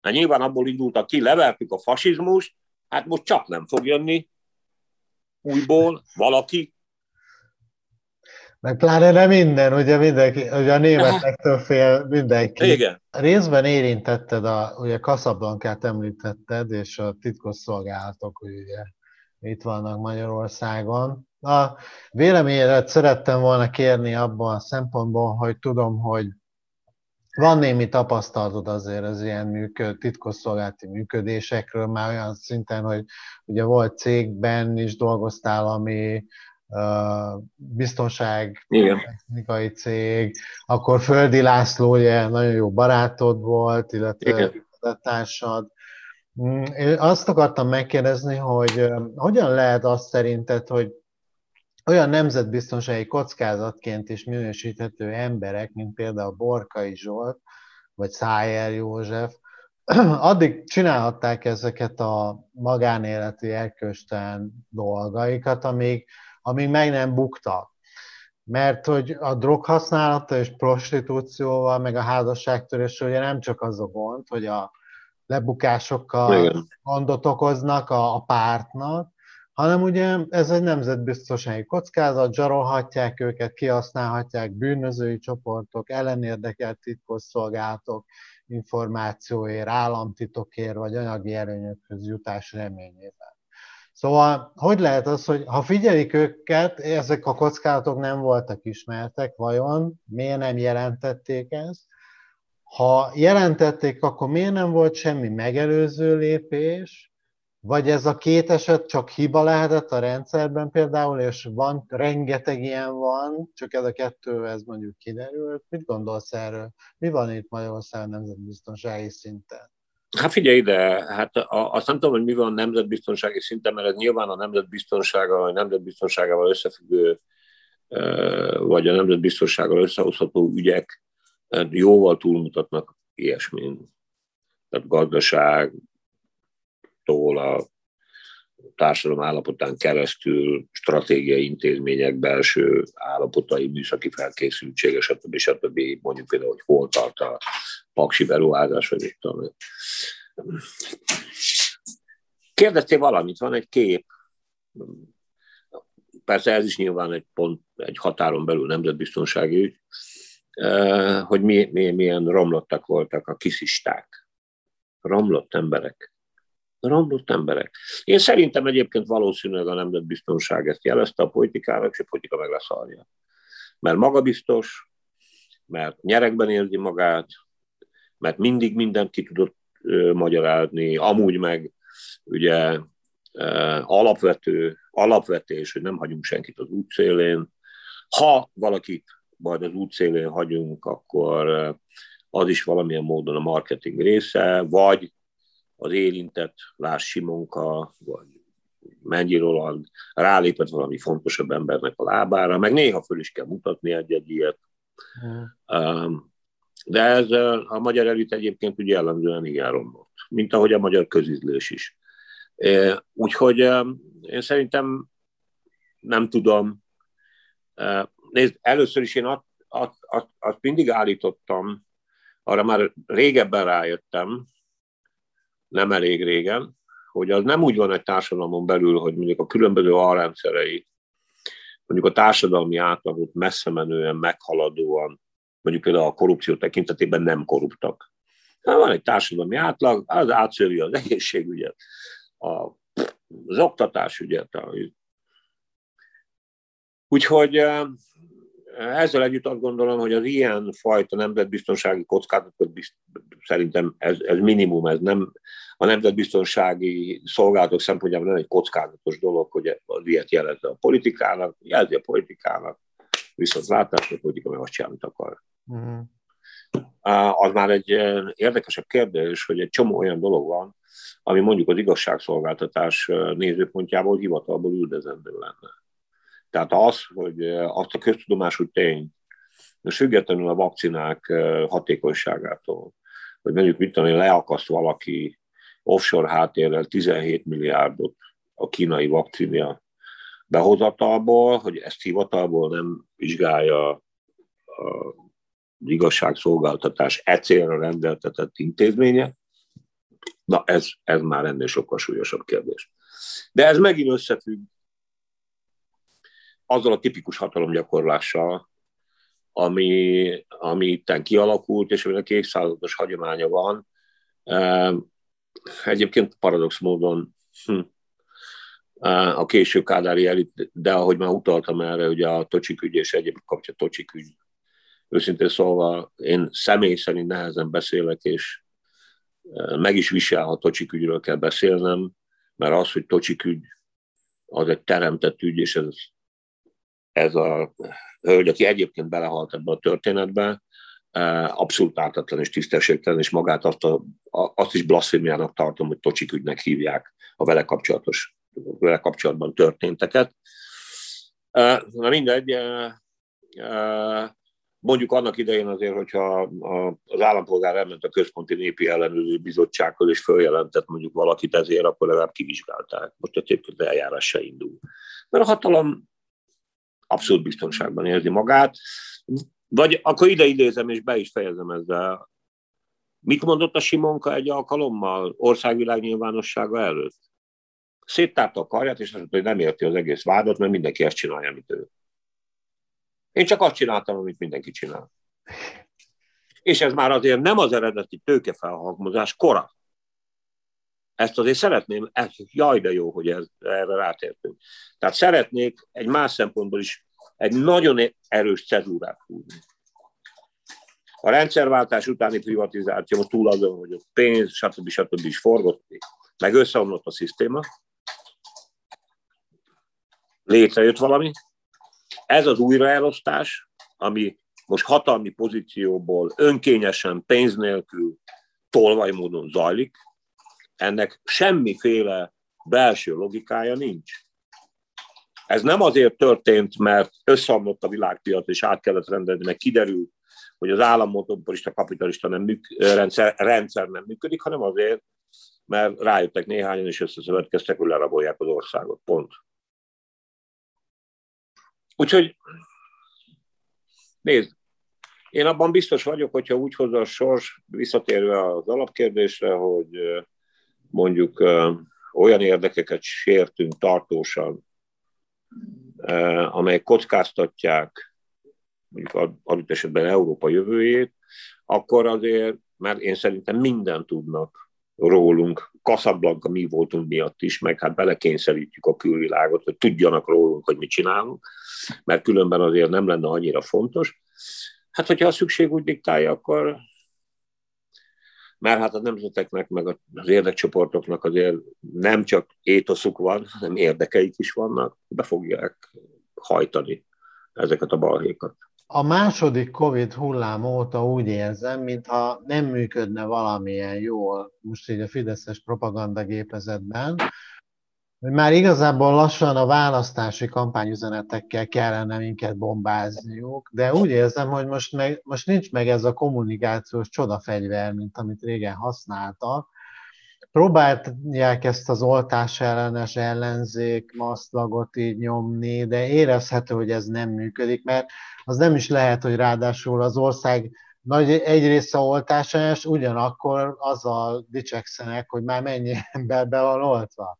Mert nyilván abból indultak ki, levertük a fasizmust, hát most csak nem fog jönni újból valaki. Meg pláne nem minden, ugye mindenki, ugye a németektől fél mindenki. Igen. Részben érintetted, a, ugye Kaszablankát említetted, és a titkosszolgálatok, ugye itt vannak Magyarországon. A véleményedet szerettem volna kérni abban a szempontból, hogy tudom, hogy van némi tapasztalatod azért az ilyen működ, titkosszolgálati működésekről, már olyan szinten, hogy ugye volt cégben is dolgoztál, ami biztonság technikai cég, akkor Földi László ugye nagyon jó barátod volt, illetve társad. Mm, én azt akartam megkérdezni, hogy hogyan lehet azt szerinted, hogy olyan nemzetbiztonsági kockázatként is minősíthető emberek, mint például Borkai Zsolt, vagy Szájer József, *clears throat* addig csinálhatták ezeket a magánéleti erkösten dolgaikat, amíg, amíg meg nem buktak. Mert hogy a droghasználata és prostitúcióval, meg a házasságtörésről ugye nem csak az a gond, hogy a lebukásokkal Igen. gondot okoznak a, a pártnak, hanem ugye ez egy nemzetbiztonsági kockázat, zsarolhatják őket, kihasználhatják bűnözői csoportok, ellenérdekelt titkosszolgálatok információért, államtitokért vagy anyagi előnyökhöz jutás reményében. Szóval, hogy lehet az, hogy ha figyelik őket, ezek a kockázatok nem voltak ismertek, vajon miért nem jelentették ezt? Ha jelentették, akkor miért nem volt semmi megelőző lépés, vagy ez a két eset csak hiba lehetett a rendszerben például, és van, rengeteg ilyen van, csak ez a kettő, ez mondjuk kiderült. Mit gondolsz erről? Mi van itt Magyarországon nemzetbiztonsági szinten? Hát figyelj ide, hát azt nem tudom, hogy mi van nemzetbiztonsági szinten, mert ez nyilván a nemzetbiztonsággal, vagy nemzetbiztonságával összefüggő, vagy a nemzetbiztonsággal összehozható ügyek jóval túlmutatnak ilyesmin. Tehát gazdaság, tól a társadalom állapotán keresztül stratégiai intézmények belső állapotai, műszaki felkészültsége, stb. stb. Mondjuk például, hogy hol tart a paksi beruházás, vagy mit tudom. Kérdeztél valamit, van egy kép. Persze ez is nyilván egy pont, egy határon belül nemzetbiztonsági ügy, hogy mi, mi, milyen romlottak voltak a kiszisták. Romlott emberek romlott emberek. Én szerintem egyébként valószínűleg a nemzetbiztonság ezt jelezte a politikának, és a politika meg lesz alja. Mert magabiztos, mert nyerekben érzi magát, mert mindig mindent ki tudott ö, magyarázni, amúgy meg ugye ö, alapvető, alapvetés, hogy nem hagyunk senkit az útszélén. Ha valakit majd az útszélén hagyunk, akkor az is valamilyen módon a marketing része, vagy az érintett, Lász Simonka, vagy Mennyi Roland rálépett valami fontosabb embernek a lábára, meg néha föl is kell mutatni egy-egy ilyet. Hmm. De ez a magyar elit egyébként ugye jellemzően igen romlott, mint ahogy a magyar közizlés is. Úgyhogy én szerintem nem tudom. Nézd, először is én azt, azt, azt, azt mindig állítottam, arra már régebben rájöttem, nem elég régen, hogy az nem úgy van egy társadalmon belül, hogy mondjuk a különböző alrendszerei, mondjuk a társadalmi átlagot messze menően, meghaladóan, mondjuk például a korrupció tekintetében nem korruptak. Hát van egy társadalmi átlag, az átszövi az egészségügyet, a, az oktatásügyet. A, úgyhogy ezzel együtt azt gondolom, hogy az ilyen fajta nemzetbiztonsági kockázatot szerintem ez, ez minimum, ez nem a nemzetbiztonsági szolgálatok szempontjából nem egy kockázatos dolog, hogy az ilyet jelezze a politikának, jelzi a politikának, viszont látás, hogy a politika meg azt csinál, amit akar. Uh-huh. Az már egy érdekesebb kérdés, hogy egy csomó olyan dolog van, ami mondjuk az igazságszolgáltatás nézőpontjából hivatalból üldözendő lenne. Tehát az, hogy azt a köztudomású tény, és függetlenül a vakcinák hatékonyságától, hogy mondjuk mit tudom, leakaszt valaki offshore háttérrel 17 milliárdot a kínai vakcínia behozatalból, hogy ezt hivatalból nem vizsgálja az igazságszolgáltatás e rendeltetett intézménye, Na ez, ez már ennél sokkal súlyosabb kérdés. De ez megint összefügg azzal a tipikus hatalomgyakorlással, ami, ami itten kialakult, és aminek évszázados hagyománya van. Egyébként paradox módon hm, a késő kádári elit, de ahogy már utaltam erre, ugye a Tocsik ügy és egyéb kapcsolat Tocsik ügy. Őszintén szólva, én személy szerint nehezen beszélek, és meg is visel, ha Tocsik kell beszélnem, mert az, hogy Tocsik az egy teremtett ügy, és ez, ez a hölgy, aki egyébként belehalt ebbe a történetbe, abszolút ártatlan és tisztességtelen, és magát azt, a, azt is blasfémiának tartom, hogy Tocsik hívják a vele kapcsolatos vele kapcsolatban történteket. Na mindegy, mondjuk annak idején azért, hogyha az állampolgár elment a Központi Népi Ellenőrző Bizottsághoz, és följelentett mondjuk valakit ezért, akkor legalább kivizsgálták. Most egyébként eljárás se indul. Mert a hatalom abszolút biztonságban érzi magát. Vagy akkor ide idézem, és be is fejezem ezzel. Mit mondott a Simonka egy alkalommal országvilág nyilvánossága előtt? széttárta a karját, és azt mondta, hogy nem érti az egész vádat, mert mindenki ezt csinálja, amit ő. Én csak azt csináltam, amit mindenki csinál. És ez már azért nem az eredeti tőkefelhalmozás kora. Ezt azért szeretném, ez, jaj, de jó, hogy ez, erre rátértünk. Tehát szeretnék egy más szempontból is egy nagyon erős cezúrát húzni. A rendszerváltás utáni privatizáció túl azon, hogy a pénz, stb. stb. is forgott, meg összeomlott a szisztéma, létrejött valami. Ez az újraelosztás, ami most hatalmi pozícióból önkényesen, pénz nélkül, tolvaj módon zajlik, ennek semmiféle belső logikája nincs. Ez nem azért történt, mert összeomlott a világpiac, és át kellett rendezni, mert kiderült, hogy az állammonopolista, kapitalista nem műk, rendszer, rendszer nem működik, hanem azért, mert rájöttek néhányan, és összeszövetkeztek, hogy lerabolják az országot. Pont. Úgyhogy nézd, én abban biztos vagyok, hogyha úgy hozza a sors, visszatérve az alapkérdésre, hogy mondjuk olyan érdekeket sértünk tartósan, amelyek kockáztatják mondjuk adott esetben Európa jövőjét, akkor azért, mert én szerintem minden tudnak rólunk, Casablanca mi voltunk miatt is, meg hát belekényszerítjük a külvilágot, hogy tudjanak rólunk, hogy mit csinálunk, mert különben azért nem lenne annyira fontos. Hát, hogyha a szükség úgy diktálja, akkor mert hát a nemzeteknek, meg az érdekcsoportoknak azért nem csak étoszuk van, hanem érdekeik is vannak, be fogják hajtani ezeket a balhékat. A második Covid hullám óta úgy érzem, mintha nem működne valamilyen jól, most így a Fideszes propagandagépezetben, hogy már igazából lassan a választási kampányüzenetekkel kellene minket bombázniuk, de úgy érzem, hogy most, meg, most nincs meg ez a kommunikációs csodafegyver, mint amit régen használtak. Próbálják ezt az oltás ellenes ellenzék maszlagot így nyomni, de érezhető, hogy ez nem működik, mert az nem is lehet, hogy ráadásul az ország nagy egy része oltásás, ugyanakkor azzal dicsekszenek, hogy már mennyi *laughs* ember be van oltva.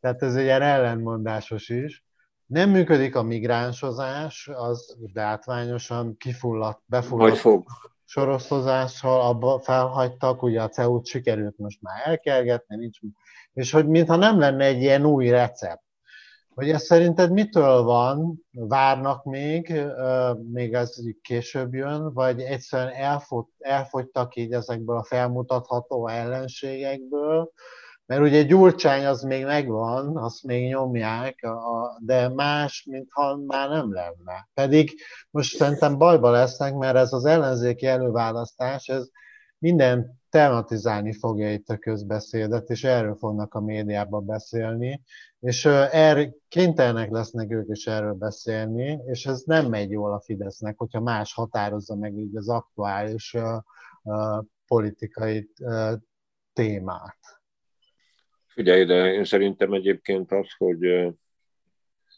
Tehát ez ilyen ellenmondásos is. Nem működik a migránsozás, az beátványosan kifulladt, befulladt fog. Sorosztozással abba felhagytak, ugye a CEU-t sikerült most már elkergetni, nincs, és hogy mintha nem lenne egy ilyen új recept. Hogy ez szerinted mitől van, várnak még, még ez később jön, vagy egyszerűen elfogy, elfogytak így ezekből a felmutatható ellenségekből, mert ugye Gyurcsány az még megvan, azt még nyomják, de más, mintha már nem lenne. Pedig most szerintem bajba lesznek, mert ez az ellenzéki előválasztás, ez minden tematizálni fogja itt a közbeszédet, és erről fognak a médiában beszélni, és erre kénytelenek lesznek ők is erről beszélni, és ez nem megy jól a Fidesznek, hogyha más határozza meg így az aktuális politikai témát. Figyelj, de én szerintem egyébként az, hogy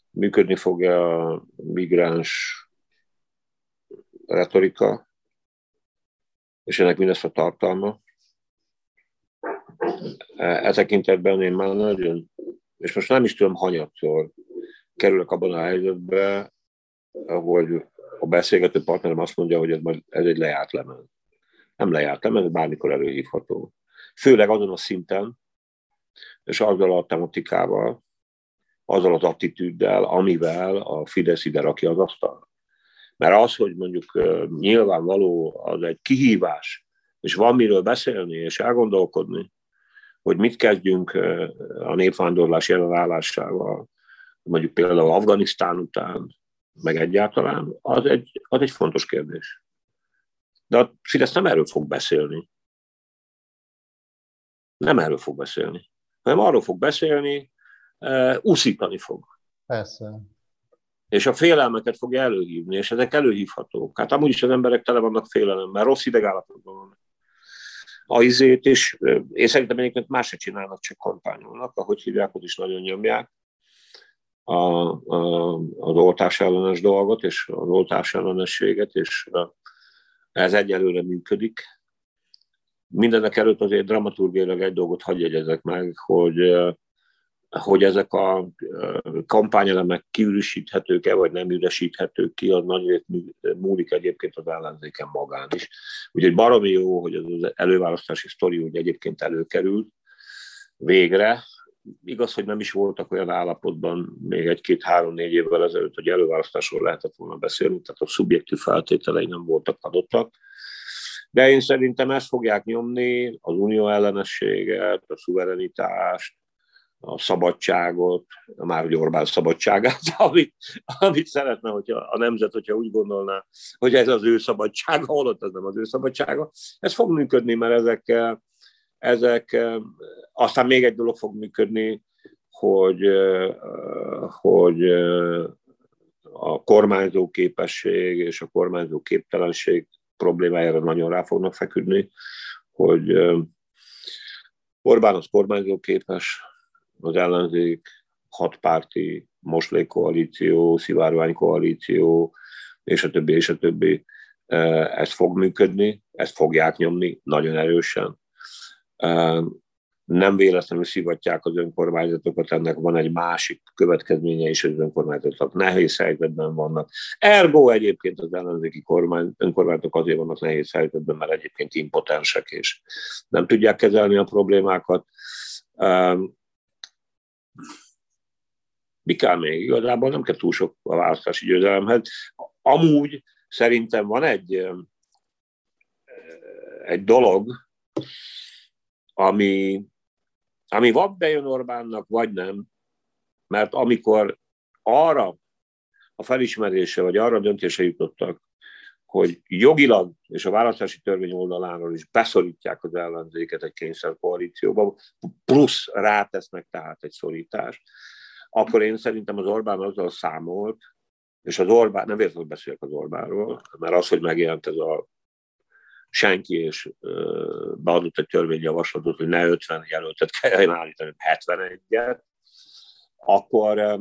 működni fog a migráns retorika, és ennek mi lesz a tartalma, e tekintetben én már nagyon, és most nem is tudom, hanyatszor kerülök abban a helyzetbe, hogy a beszélgető partnerem azt mondja, hogy ez, majd, ez egy lejárt lemez. Nem lejárt lemez, bármikor előhívható. Főleg azon a szinten, és azzal a tematikával, azzal az attitűddel, amivel a Fidesz ide rakja az asztal. Mert az, hogy mondjuk nyilvánvaló, az egy kihívás, és van miről beszélni és elgondolkodni, hogy mit kezdjünk a népvándorlás jelenállásával, mondjuk például Afganisztán után, meg egyáltalán, az egy, az egy fontos kérdés. De a Fidesz nem erről fog beszélni. Nem erről fog beszélni, hanem arról fog beszélni, úszítani fog. Persze. És a félelmeket fog előhívni, és ezek előhívhatók. Hát amúgy is az emberek tele vannak félelemmel, rossz idegállapotban vannak. A izét is, én szerintem egyébként más se csinálnak, csak kampányolnak, ahogy hívják, ott is nagyon nyomják a, a, az oltás ellenes dolgot, és az oltás ellenességet, és ez egyelőre működik. Mindenek előtt azért dramaturgiailag egy dolgot hagyj jegyezek meg, hogy hogy ezek a kampányelemek kiüresíthetők-e, vagy nem üresíthetők ki, az nagy múlik egyébként az ellenzéken magán is. Úgyhogy baromi jó, hogy az előválasztási sztori úgy egyébként előkerült végre. Igaz, hogy nem is voltak olyan állapotban még egy-két-három-négy évvel ezelőtt, hogy előválasztásról lehetett volna beszélni, tehát a szubjektív feltételei nem voltak adottak. De én szerintem ezt fogják nyomni, az unió ellenességet, a szuverenitást, a szabadságot, már hogy Orbán szabadságát, *laughs* amit, amit szeretne, hogyha a nemzet, hogyha úgy gondolná, hogy ez az ő szabadsága, holott ez nem az ő szabadsága. Ez fog működni, mert ezek, ezek aztán még egy dolog fog működni, hogy, hogy a kormányzó képesség és a kormányzó képtelenség problémájára nagyon rá fognak feküdni, hogy Orbán az kormányzó képes, az ellenzék hatpárti moslékoalíció, szivárványkoalíció, és a többi, és a többi. Ez fog működni, ezt fogják nyomni nagyon erősen. Nem véletlenül szivatják az önkormányzatokat, ennek van egy másik következménye is, hogy az önkormányzatok nehéz helyzetben vannak. Ergo egyébként az ellenzéki kormány, önkormányzatok azért vannak nehéz helyzetben, mert egyébként impotensek és nem tudják kezelni a problémákat mi kell még? Igazából nem kell túl sok a választási győzelemhez. Amúgy szerintem van egy, egy dolog, ami, ami vagy bejön Orbánnak, vagy nem, mert amikor arra a felismerése, vagy arra a döntése jutottak, hogy jogilag és a választási törvény oldaláról is beszorítják az ellenzéket egy kényszerkoalícióba, plusz rátesznek tehát egy szorítást, akkor én szerintem az Orbán azzal számolt, és az Orbán, nem véletlenül beszélek az Orbánról, mert az, hogy megjelent ez a senki, és beadott egy törvényjavaslatot, hogy ne 50 jelöltet kelljen állítani, 71-et, akkor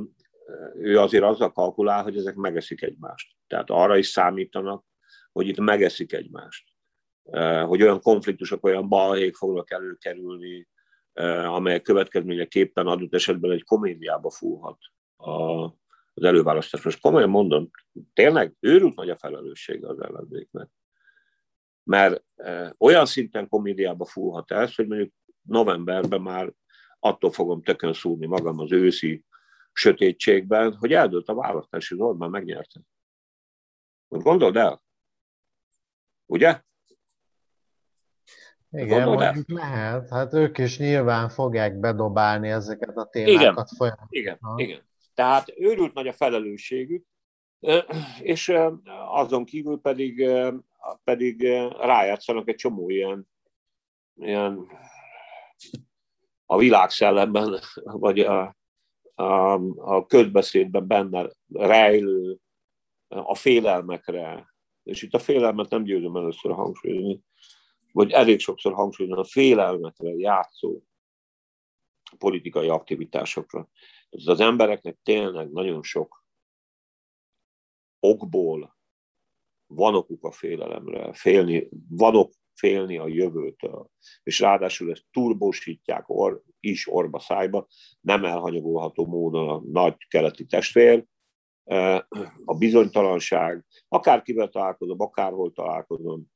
ő azért azzal kalkulál, hogy ezek megeszik egymást. Tehát arra is számítanak, hogy itt megeszik egymást. Hogy olyan konfliktusok, olyan balhék fognak előkerülni, amelyek következményeképpen adott esetben egy komédiába fúlhat az előválasztás. Most komolyan mondom, tényleg őrült nagy a felelőssége az ellenzéknek. Mert olyan szinten komédiába fúlhat ez, hogy mondjuk novemberben már attól fogom tökön szúrni magam az őszi sötétségben, hogy eldőlt a választás, és Orbán megnyerte. Gondold el. Ugye? Igen, mondjuk lehet. Hát ők is nyilván fogják bedobálni ezeket a témákat folyamatosan. Igen, igen. Tehát őrült nagy a felelősségük, és azon kívül pedig, pedig rájátszanak egy csomó ilyen, ilyen a világszellemben, vagy a, a, a közbeszédben benne rejlő a félelmekre, és itt a félelmet nem győzöm először hangsúlyozni, vagy elég sokszor hangsúlyozni a félelmetre játszó politikai aktivitásokra. Ez az embereknek tényleg nagyon sok okból van okuk a félelemre, félni, van ok félni a jövőtől. És ráadásul ezt turbósítják or, is orba szájba, nem elhanyagolható módon a nagy keleti testvér, a bizonytalanság, akárkivel találkozom, akárhol találkozom,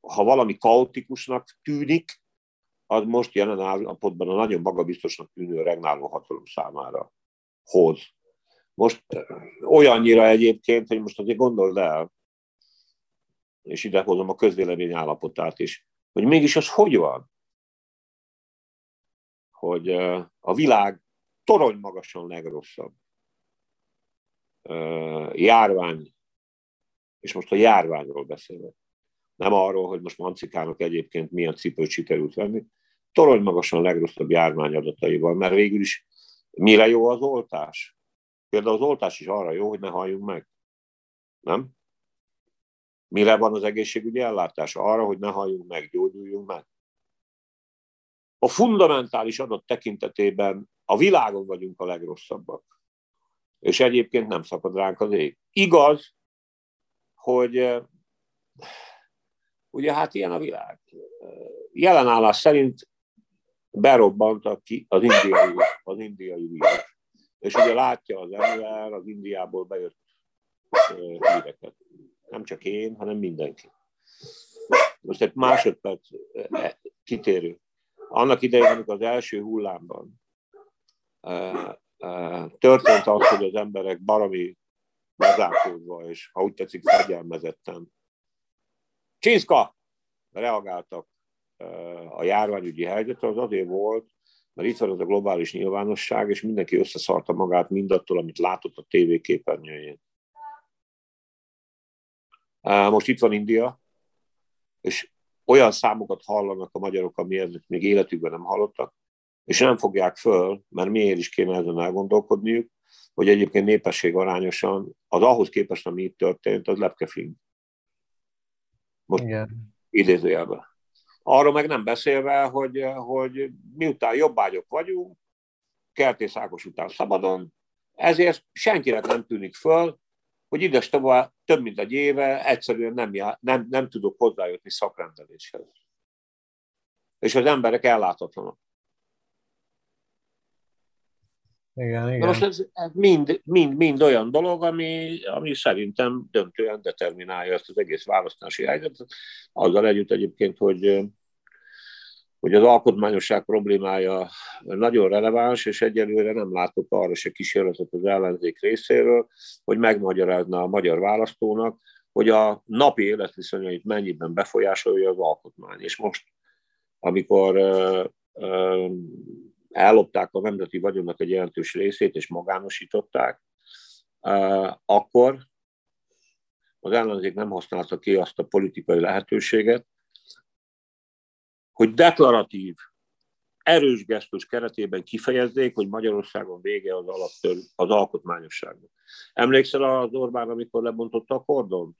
ha valami kaotikusnak tűnik, az most jelen állapotban a nagyon magabiztosnak tűnő regnáló hatalom számára hoz. Most olyannyira egyébként, hogy most azért gondold el, és ide hozom a közvélemény állapotát is, hogy mégis az hogy van, hogy a világ torony magasan legrosszabb járvány, és most a járványról beszélek, nem arról, hogy most Mancikának egyébként milyen cipőt sikerült venni, torony magasan legrosszabb járvány adataival, mert végül is mire jó az oltás? Például az oltás is arra jó, hogy ne halljunk meg. Nem? Mire van az egészségügyi ellátás? Arra, hogy ne halljunk meg, gyógyuljunk meg. A fundamentális adat tekintetében a világon vagyunk a legrosszabbak. És egyébként nem szakad ránk az ég. Igaz, hogy eh, ugye hát ilyen a világ. Jelenállás szerint berobbantak ki az indiai, az indiai vírus. És ugye látja az ember az Indiából bejött eh, híreket nem csak én, hanem mindenki. Most egy másodperc eh, kitérő. Annak idején, amikor az első hullámban eh, eh, történt az, hogy az emberek baromi bezárkózva, és ha úgy tetszik, fegyelmezetten. Csinszka! Reagáltak a járványügyi helyzetre, az azért volt, mert itt van az a globális nyilvánosság, és mindenki összeszarta magát mindattól, amit látott a tévéképernyőjén. Most itt van India, és olyan számokat hallanak a magyarok, amilyet még életükben nem hallottak, és nem fogják föl, mert miért is kéne ezen elgondolkodniuk, hogy egyébként népesség arányosan az ahhoz képest, ami itt történt, az lepkefing. Most Igen. idézőjelben. Arról meg nem beszélve, hogy, hogy miután jobbágyok vagyunk, Kertész Ákos után szabadon, ezért senkinek nem tűnik föl, hogy ides tovább több mint egy éve egyszerűen nem, já, nem, nem tudok hozzájutni szakrendeléshez. És az emberek ellátatlanok. Igen, igen. Na most ez, ez mind, mind, mind olyan dolog, ami, ami szerintem döntően determinálja ezt az egész választási helyzetet. Azzal együtt egyébként, hogy hogy az alkotmányosság problémája nagyon releváns, és egyelőre nem látok arra se kísérletet az ellenzék részéről, hogy megmagyarázna a magyar választónak, hogy a napi életviszonyait mennyiben befolyásolja az alkotmány. És most, amikor ellopták a nemzeti vagyonnak egy jelentős részét, és magánosították, akkor az ellenzék nem használta ki azt a politikai lehetőséget, hogy deklaratív, erős gesztus keretében kifejezzék, hogy Magyarországon vége az, alaptör, az alkotmányosságnak. Emlékszel az Orbán, amikor lebontotta a kordont?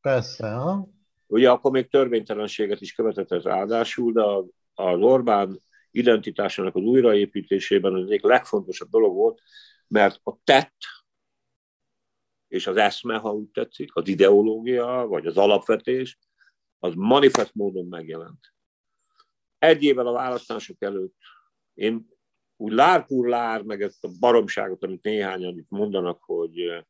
Persze, ha? Ugye akkor még törvénytelenséget is követett ez ráadásul, de az Orbán identitásának az újraépítésében az egyik legfontosabb dolog volt, mert a tett és az eszme, ha úgy tetszik, az ideológia, vagy az alapvetés, az manifest módon megjelent egy évvel a választások előtt én úgy lárpúr lár, meg ezt a baromságot, amit néhányan itt mondanak, hogy,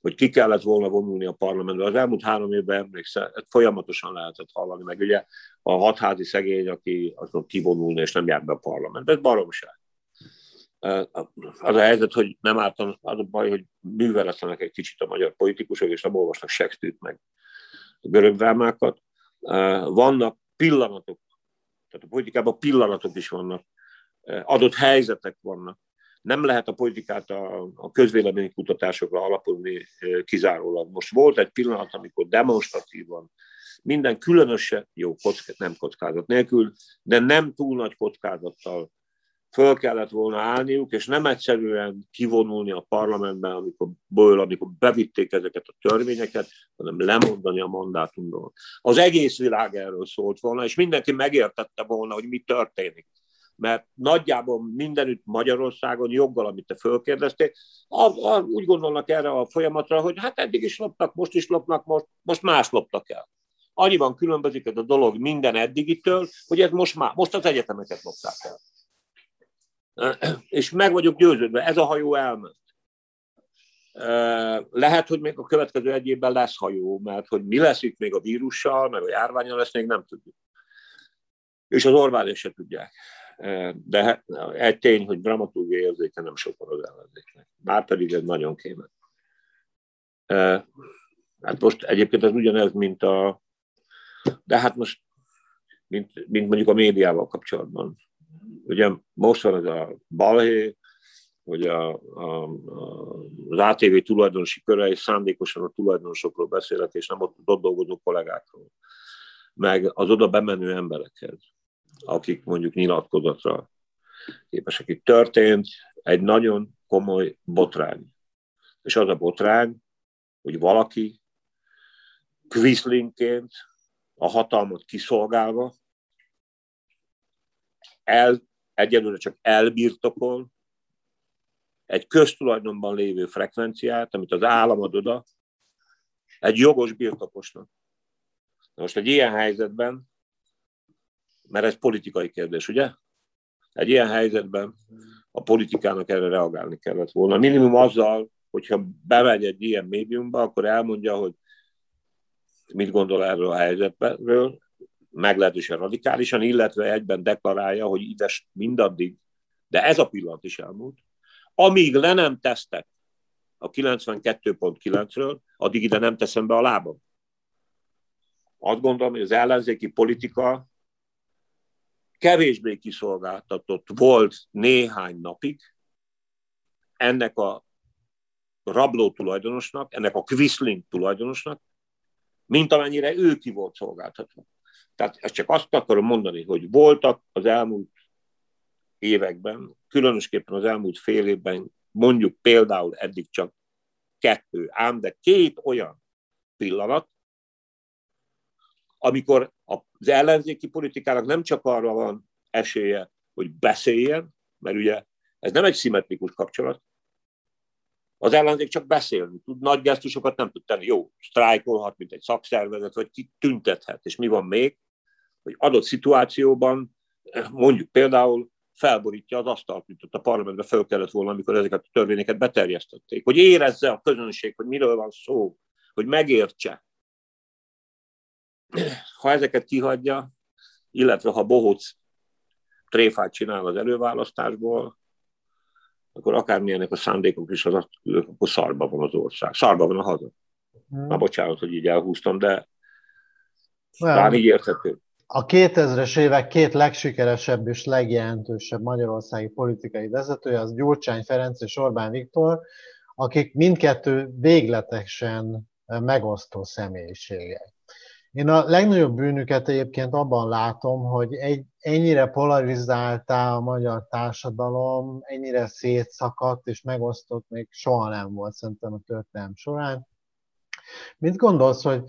hogy ki kellett volna vonulni a parlamentbe. Az elmúlt három évben emlékszel, folyamatosan lehetett hallani, meg ugye a hatházi szegény, aki azon kivonulni és nem jár be a parlamentbe. Ez baromság. Az a helyzet, hogy nem ártan, az a baj, hogy műveletlenek egy kicsit a magyar politikusok, és nem olvasnak shakespeare meg görög drámákat. Vannak pillanatok, tehát a politikában pillanatok is vannak, adott helyzetek vannak. Nem lehet a politikát a, a közvéleménykutatásokra alapulni kizárólag. Most volt egy pillanat, amikor demonstratívan minden különösen, jó, kockázat, nem kockázat nélkül, de nem túl nagy kockázattal föl kellett volna állniuk, és nem egyszerűen kivonulni a parlamentben, amikor, ből, amikor bevitték ezeket a törvényeket, hanem lemondani a mandátumról. Az egész világ erről szólt volna, és mindenki megértette volna, hogy mi történik. Mert nagyjából mindenütt Magyarországon joggal, amit te fölkérdeztél, a, a, úgy gondolnak erre a folyamatra, hogy hát eddig is loptak, most is lopnak, most, most más loptak el. annyiban különbözik ez a dolog minden eddigitől, hogy ez most már, most az egyetemeket lopták el. *clears throat* És meg vagyok győződve, ez a hajó elment. Lehet, hogy még a következő egy évben lesz hajó, mert hogy mi lesz itt még a vírussal, meg a járványal lesz, még nem tudjuk. És az Orbán se tudják. De hát, egy tény, hogy dramaturgiai érzéke nem sok van az ellenzéknek. Márpedig ez nagyon kéne. Hát most egyébként ez ugyanez, mint a... De hát most, mint, mint mondjuk a médiával kapcsolatban. Ugye most van ez a balhé, hogy a, a, a, az ATV tulajdonosi köre, és szándékosan a tulajdonosokról beszélek, és nem ott, ott dolgozó kollégákról, meg az oda bemenő emberekhez, akik mondjuk nyilatkozatra képesek. Itt történt egy nagyon komoly botrány. És az a botrány, hogy valaki kviszlinként a hatalmat kiszolgálva el, egyelőre csak elbirtokol egy köztulajdonban lévő frekvenciát, amit az állam ad oda, egy jogos birtokosnak. Most egy ilyen helyzetben, mert ez politikai kérdés, ugye? Egy ilyen helyzetben a politikának erre reagálni kellett volna. Minimum azzal, hogyha bemegy egy ilyen médiumba, akkor elmondja, hogy mit gondol erről a helyzetről, meglehetősen radikálisan, illetve egyben deklarálja, hogy ides mindaddig, de ez a pillanat is elmúlt, amíg le nem tesztek a 92.9-ről, addig ide nem teszem be a lábam. Azt gondolom, hogy az ellenzéki politika kevésbé kiszolgáltatott volt néhány napig ennek a rabló tulajdonosnak, ennek a Quisling tulajdonosnak, mint amennyire ő ki volt szolgáltatva. Tehát ezt csak azt akarom mondani, hogy voltak az elmúlt években, különösképpen az elmúlt fél évben, mondjuk például eddig csak kettő, ám de két olyan pillanat, amikor az ellenzéki politikának nem csak arra van esélye, hogy beszéljen, mert ugye ez nem egy szimmetrikus kapcsolat, az ellenzék csak beszélni tud, nagy gesztusokat nem tud tenni. Jó, sztrájkolhat, mint egy szakszervezet, vagy ki tüntethet. És mi van még? Hogy adott szituációban, mondjuk például felborítja az asztalt, mint ott a parlamentben fel kellett volna, amikor ezeket a törvényeket beterjesztették. Hogy érezze a közönség, hogy miről van szó, hogy megértse. Ha ezeket kihagyja, illetve ha bohóc tréfát csinál az előválasztásból, akkor akármilyenek a szándékok is, az, akkor szarba van az ország. Szarba van a haza. Hmm. Na bocsánat, hogy így elhúztam, de talán így érthető. A 2000-es évek két legsikeresebb és legjelentősebb magyarországi politikai vezetője az Gyurcsány Ferenc és Orbán Viktor, akik mindkettő végletesen megosztó személyiségek. Én a legnagyobb bűnüket egyébként abban látom, hogy egy, ennyire polarizáltá a magyar társadalom, ennyire szétszakadt és megosztott még soha nem volt szerintem a történelm során. Mit gondolsz, hogy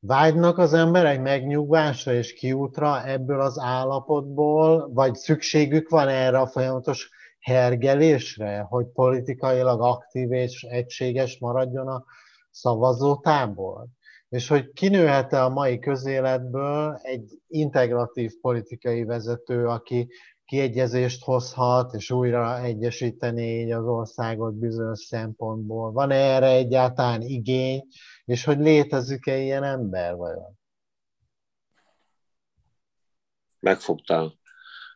vágynak az emberek megnyugvásra és kiútra ebből az állapotból, vagy szükségük van erre a folyamatos hergelésre, hogy politikailag aktív és egységes maradjon a szavazótábor? és hogy kinőhet-e a mai közéletből egy integratív politikai vezető, aki kiegyezést hozhat, és újra egyesíteni így az országot bizonyos szempontból. Van -e erre egyáltalán igény, és hogy létezik-e ilyen ember vajon? Megfogtál.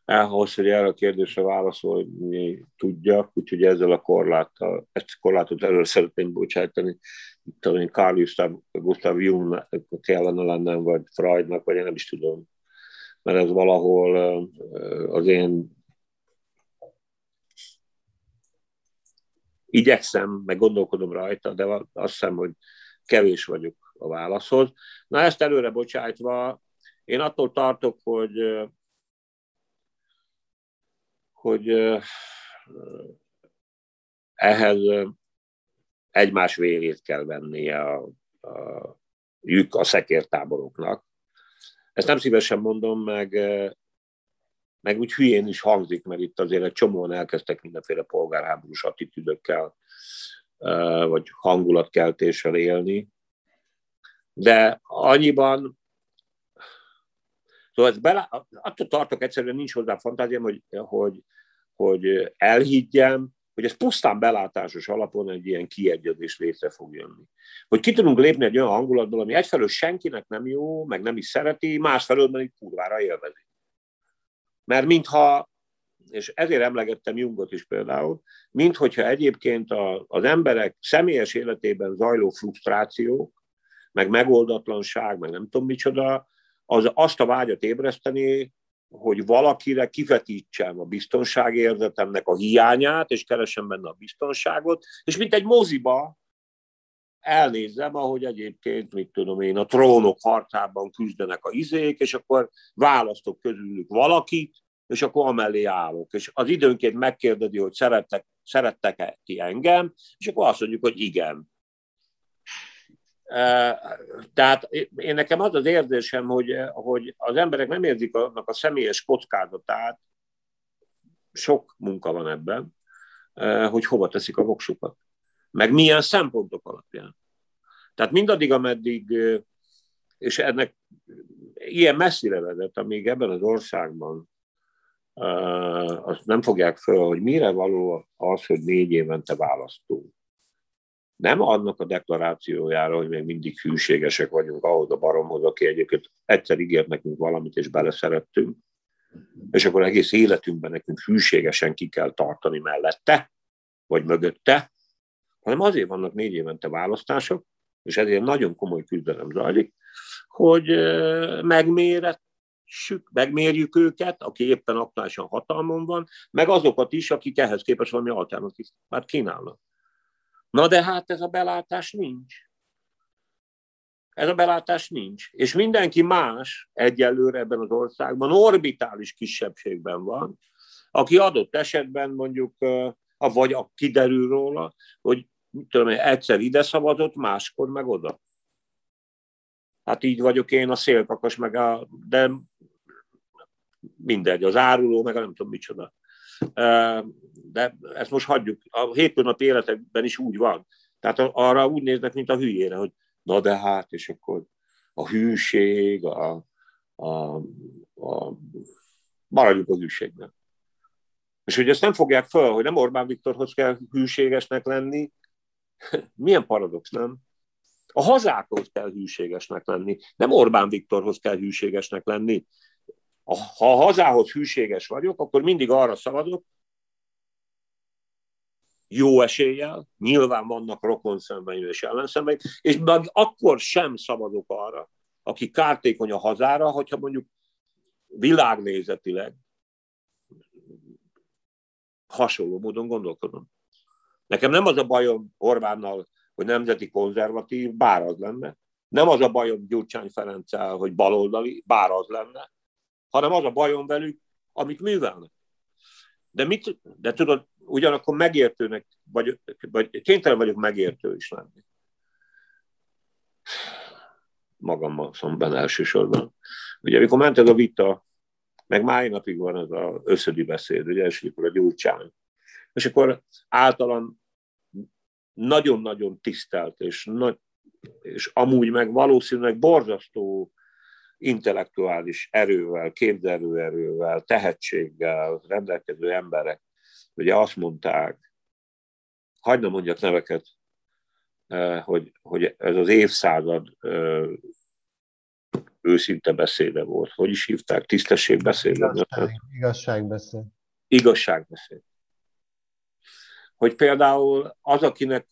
Ahhoz, hogy erre a kérdésre válaszolni tudjak, úgyhogy ezzel a korláttal, ezt a korlátot előre szeretném bocsájtani. Itt a Carl Gustav, Gustav Jung kellene lennem, vagy Freudnak, vagy én nem is tudom. Mert ez valahol az én igyekszem, meg gondolkodom rajta, de azt hiszem, hogy kevés vagyok a válaszhoz. Na ezt előre bocsájtva, én attól tartok, hogy hogy ehhez egymás vérét kell vennie a, a lyuk a szekértáboroknak. Ezt nem szívesen mondom, meg, meg úgy hülyén is hangzik, mert itt azért egy csomóan elkezdtek mindenféle polgárháborús attitűdökkel, vagy hangulatkeltéssel élni. De annyiban Szóval bele, attól tartok egyszerűen nincs hozzá fantáziám, hogy, hogy, hogy elhiggyem, hogy ez pusztán belátásos alapon egy ilyen kiegyezés létre fog jönni. Hogy ki tudunk lépni egy olyan hangulatból, ami egyfelől senkinek nem jó, meg nem is szereti, másfelől pedig kurvára élvezi. Mert mintha, és ezért emlegettem Jungot is például, minthogyha egyébként a, az emberek személyes életében zajló frusztrációk, meg megoldatlanság, meg nem tudom micsoda, az azt a vágyat ébreszteni, hogy valakire kifetítsem a biztonságérzetemnek a hiányát, és keresem benne a biztonságot, és mint egy moziba elnézem, ahogy egyébként, mit tudom én, a trónok harcában küzdenek a izék, és akkor választok közülük valakit, és akkor amellé állok. És az időnként megkérdezi, hogy szerettek, szerettek-e ti engem, és akkor azt mondjuk, hogy igen. Tehát én nekem az az érzésem, hogy, hogy az emberek nem érzik annak a személyes kockázatát, sok munka van ebben, hogy hova teszik a voksukat. Meg milyen szempontok alapján. Tehát mindaddig, ameddig, és ennek ilyen messzire vezet, amíg ebben az országban azt nem fogják föl, hogy mire való az, hogy négy évente választunk. Nem annak a deklarációjára, hogy még mindig hűségesek vagyunk ahhoz a baromhoz, aki egyébként egyszer ígért nekünk valamit, és beleszerettünk, és akkor egész életünkben nekünk hűségesen ki kell tartani mellette, vagy mögötte, hanem azért vannak négy évente választások, és ezért nagyon komoly küzdelem zajlik, hogy megméretsük, megmérjük őket, aki éppen aktuálisan hatalmon van, meg azokat is, akik ehhez képest valami alternatívát kínálnak. Na de hát ez a belátás nincs. Ez a belátás nincs. És mindenki más egyelőre ebben az országban orbitális kisebbségben van, aki adott esetben mondjuk, vagy a kiderül róla, hogy tudom én, egyszer ide szavazott, máskor meg oda. Hát így vagyok én a szélkakas, meg a, de mindegy, az áruló, meg nem tudom micsoda de ezt most hagyjuk. A hétköznapi életekben is úgy van. Tehát arra úgy néznek, mint a hülyére, hogy na de hát, és akkor a hűség, a, a, a maradjuk a hűségben. És hogy ezt nem fogják föl, hogy nem Orbán Viktorhoz kell hűségesnek lenni, *laughs* milyen paradox, nem? A hazákhoz kell hűségesnek lenni, nem Orbán Viktorhoz kell hűségesnek lenni. Ha a hazához hűséges vagyok, akkor mindig arra szavazok, jó eséllyel, nyilván vannak rokon szemben és ellenszemben, és meg akkor sem szabadok arra, aki kártékony a hazára, hogyha mondjuk világnézetileg hasonló módon gondolkodom. Nekem nem az a bajom Orbánnal, hogy nemzeti konzervatív, bár az lenne. Nem az a bajom Gyurcsány Ferenccel, hogy baloldali, bár az lenne, hanem az a bajom velük, amit művelnek. De, mit, de tudod, ugyanakkor megértőnek, vagy, vagy kénytelen vagyok megértő is lenni. Magammal szemben elsősorban. Ugye, amikor ment ez a vita, meg máj napig van ez az összödi beszéd, ugye, és a gyurcsány. És akkor általam nagyon-nagyon tisztelt, és, nagy, és amúgy meg valószínűleg borzasztó intellektuális erővel, képzelőerővel, tehetséggel rendelkező emberek ugye azt mondták, hagyd ne mondjak neveket, hogy, hogy ez az évszázad őszinte beszéde volt. Hogy is hívták? Tisztességbeszéd? Igazság, igazságbeszéd. Igazságbeszéd. Hogy például az, akinek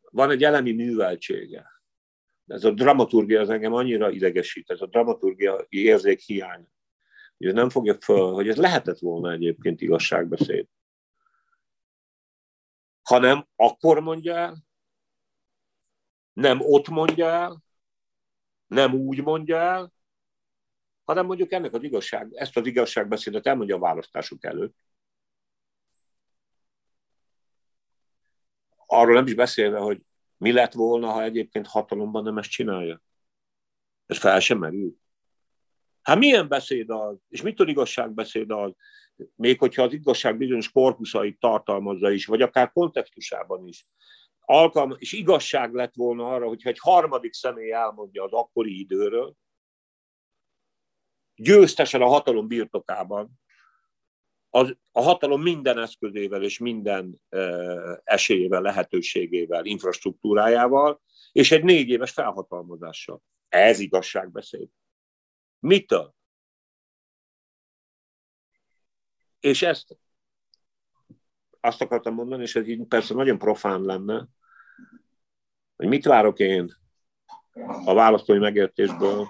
van egy elemi műveltsége, ez a dramaturgia az engem annyira idegesít, ez a dramaturgia érzék hiány, hogy nem fogja föl, hogy ez lehetett volna egyébként igazságbeszéd. Hanem akkor mondja el, nem ott mondja el, nem úgy mondja el, hanem mondjuk ennek az igazság, ezt az igazságbeszédet elmondja a választásuk előtt. Arról nem is beszélve, hogy mi lett volna, ha egyébként hatalomban nem ezt csinálja. Ez fel sem merül. Hát milyen beszéd az, és mitől igazságbeszéd az, még hogyha az igazság bizonyos korpuszait tartalmazza is, vagy akár kontextusában is. Alkalma, és igazság lett volna arra, hogyha egy harmadik személy elmondja az akkori időről, győztesen a hatalom birtokában, az, a hatalom minden eszközével és minden esélyével, lehetőségével, infrastruktúrájával, és egy négy éves felhatalmazással. Ez igazságbeszéd. Mitől? És ezt azt akartam mondani, és ez így persze nagyon profán lenne, hogy mit várok én a választói megértésből,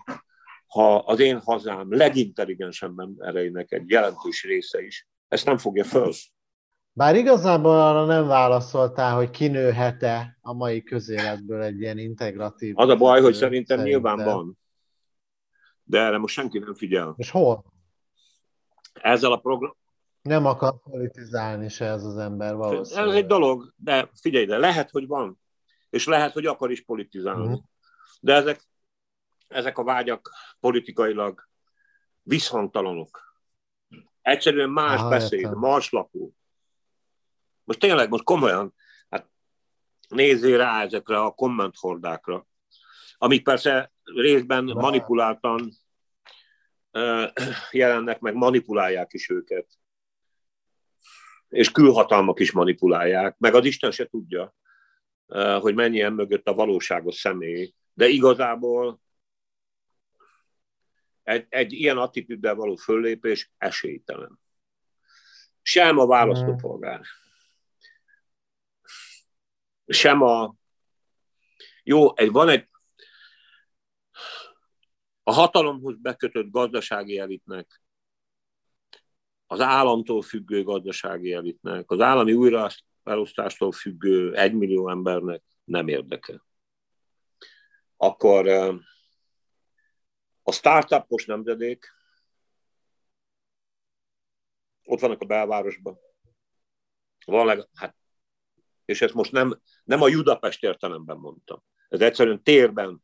ha az én hazám legintelligensebb embereinek egy jelentős része is ezt nem fogja föl. Bár igazából arra nem válaszoltál, hogy kinőhet-e a mai közéletből egy ilyen integratív... Az a baj, hogy szerintem, szerintem nyilván van. De erre most senki nem figyel. És hol? Ezzel a program... Nem akar politizálni se ez az ember valószínűleg. Ez egy dolog, de figyelj, de lehet, hogy van. És lehet, hogy akar is politizálni. Uh-huh. De ezek, ezek a vágyak politikailag visszhangtalanok. Egyszerűen más Aha, beszéd, értem. marslapú. Most tényleg, most komolyan, hát nézzél rá ezekre a kommenthordákra, amik persze részben manipuláltan jelennek meg, manipulálják is őket. És külhatalmak is manipulálják, meg az Isten se tudja, hogy mennyien mögött a valóságos személy. De igazából egy, egy ilyen attitűddel való föllépés esélytelen. Sem a választópolgár, sem a... Jó, egy, van egy... A hatalomhoz bekötött gazdasági elitnek, az államtól függő gazdasági elitnek, az állami újraelosztástól függő egymillió embernek nem érdekel. Akkor a startupos nemzedék, ott vannak a belvárosban. Van leg, hát, és ezt most nem, nem a Judapest értelemben mondtam. Ez egyszerűen térben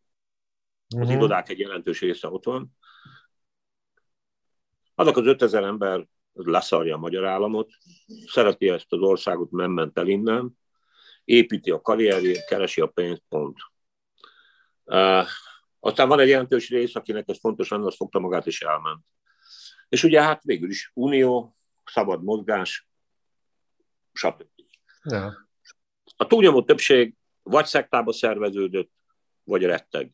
az uh-huh. irodák egy jelentős része ott van. Azok az 5000 ember leszarja a magyar államot, szereti ezt az országot, nem ment el innen, építi a karrierjét, keresi a pénzt, pont. Uh, aztán van egy jelentős rész, akinek ez fontos lenne, az fogta magát és elment. És ugye hát végül is unió, szabad mozgás, stb. Ja. A túlnyomó többség vagy szektába szerveződött, vagy retteg.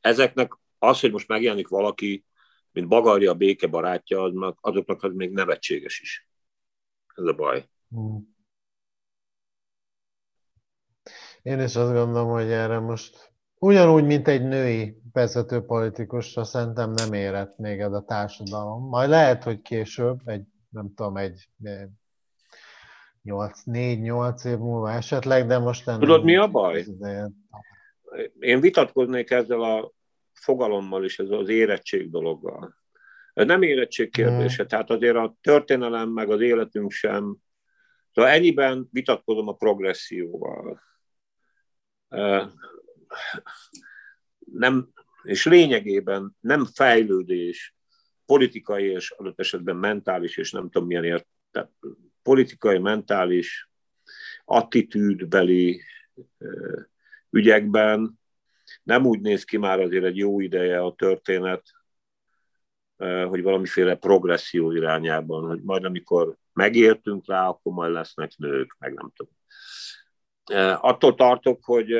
Ezeknek az, hogy most megjelenik valaki, mint Bagarja a béke barátja, azoknak, azoknak az még nevetséges is. Ez a baj. Hmm. Én is azt gondolom, hogy erre most Ugyanúgy, mint egy női vezető politikusra szerintem nem érett még ez a társadalom. Majd lehet, hogy később, egy, nem tudom, egy 4-8 év múlva esetleg, de most nem. Tudod, mi a baj? Én vitatkoznék ezzel a fogalommal is, ez az érettség dologgal. Ez nem érettség kérdése, hmm. tehát azért a történelem meg az életünk sem. Szóval ennyiben vitatkozom a progresszióval nem, és lényegében nem fejlődés, politikai és adott esetben mentális, és nem tudom milyen ért, politikai, mentális, attitűdbeli ügyekben nem úgy néz ki már azért egy jó ideje a történet, hogy valamiféle progresszió irányában, hogy majd amikor megértünk rá, akkor majd lesznek nők, meg nem tudom. Attól tartok, hogy,